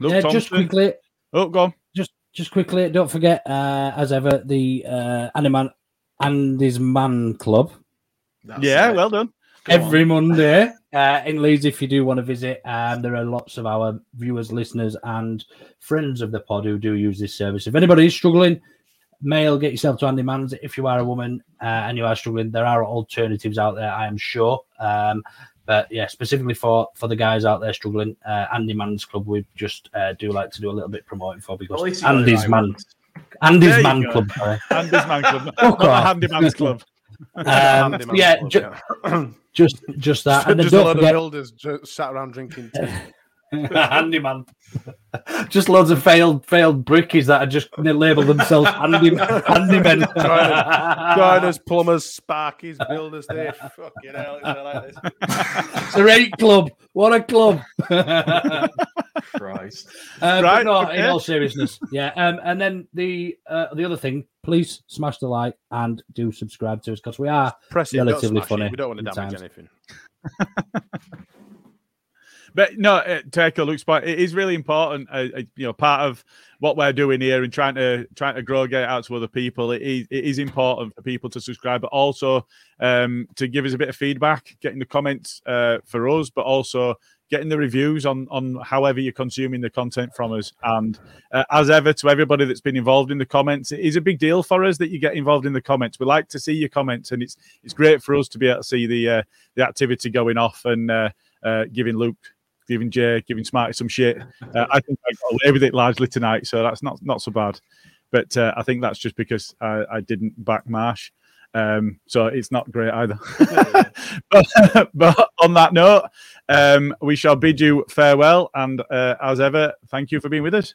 Luke yeah, just quickly. Oh, go on. Just just quickly. Don't forget, uh, as ever, the uh, Animan and his Man Club yeah. Well done. every Monday uh, in Leeds. If you do want to visit, um, there are lots of our viewers, listeners, and friends of the pod who do use this service. If anybody is struggling, male, get yourself to Andy Man's. If you are a woman uh, and you are struggling, there are alternatives out there, I am sure. Um, but yeah, specifically for for the guys out there struggling, uh, Andy Man's Club, we just uh, do like to do a little bit promoting for because least you Andy's right man, once. Andy's Man go. Club. Sorry. Andy's Man Club, Fuck the off. Handyman's Club. Um, Handyman's yeah, Club, ju- just just that, and then just a lot of builders just sat around drinking tea. handyman. just loads of failed failed brickies that are just labelled themselves handy, handymen. Joiners, plumbers, sparkies, builders. They fucking hell. It's like this. it's a great club. What a club. Christ. Uh, Right, no, okay. in all seriousness, yeah. Um, and then the uh, the other thing, please smash the like and do subscribe to us because we are Press it, relatively smash it. funny. We don't want to damage times. anything. But no, uh, to echo Luke's point, it is really important. Uh, uh, you know, part of what we're doing here and trying to trying to grow, get out to other people. It is, it is important for people to subscribe, but also um, to give us a bit of feedback, getting the comments uh, for us, but also getting the reviews on on however you're consuming the content from us. And uh, as ever, to everybody that's been involved in the comments, it is a big deal for us that you get involved in the comments. We like to see your comments, and it's it's great for us to be able to see the uh, the activity going off and uh, uh, giving Luke giving Jay, giving Smarty some shit. Uh, I think I got away with it largely tonight, so that's not not so bad. But uh, I think that's just because I, I didn't back Marsh. Um, so it's not great either. but, but on that note, um, we shall bid you farewell. And uh, as ever, thank you for being with us.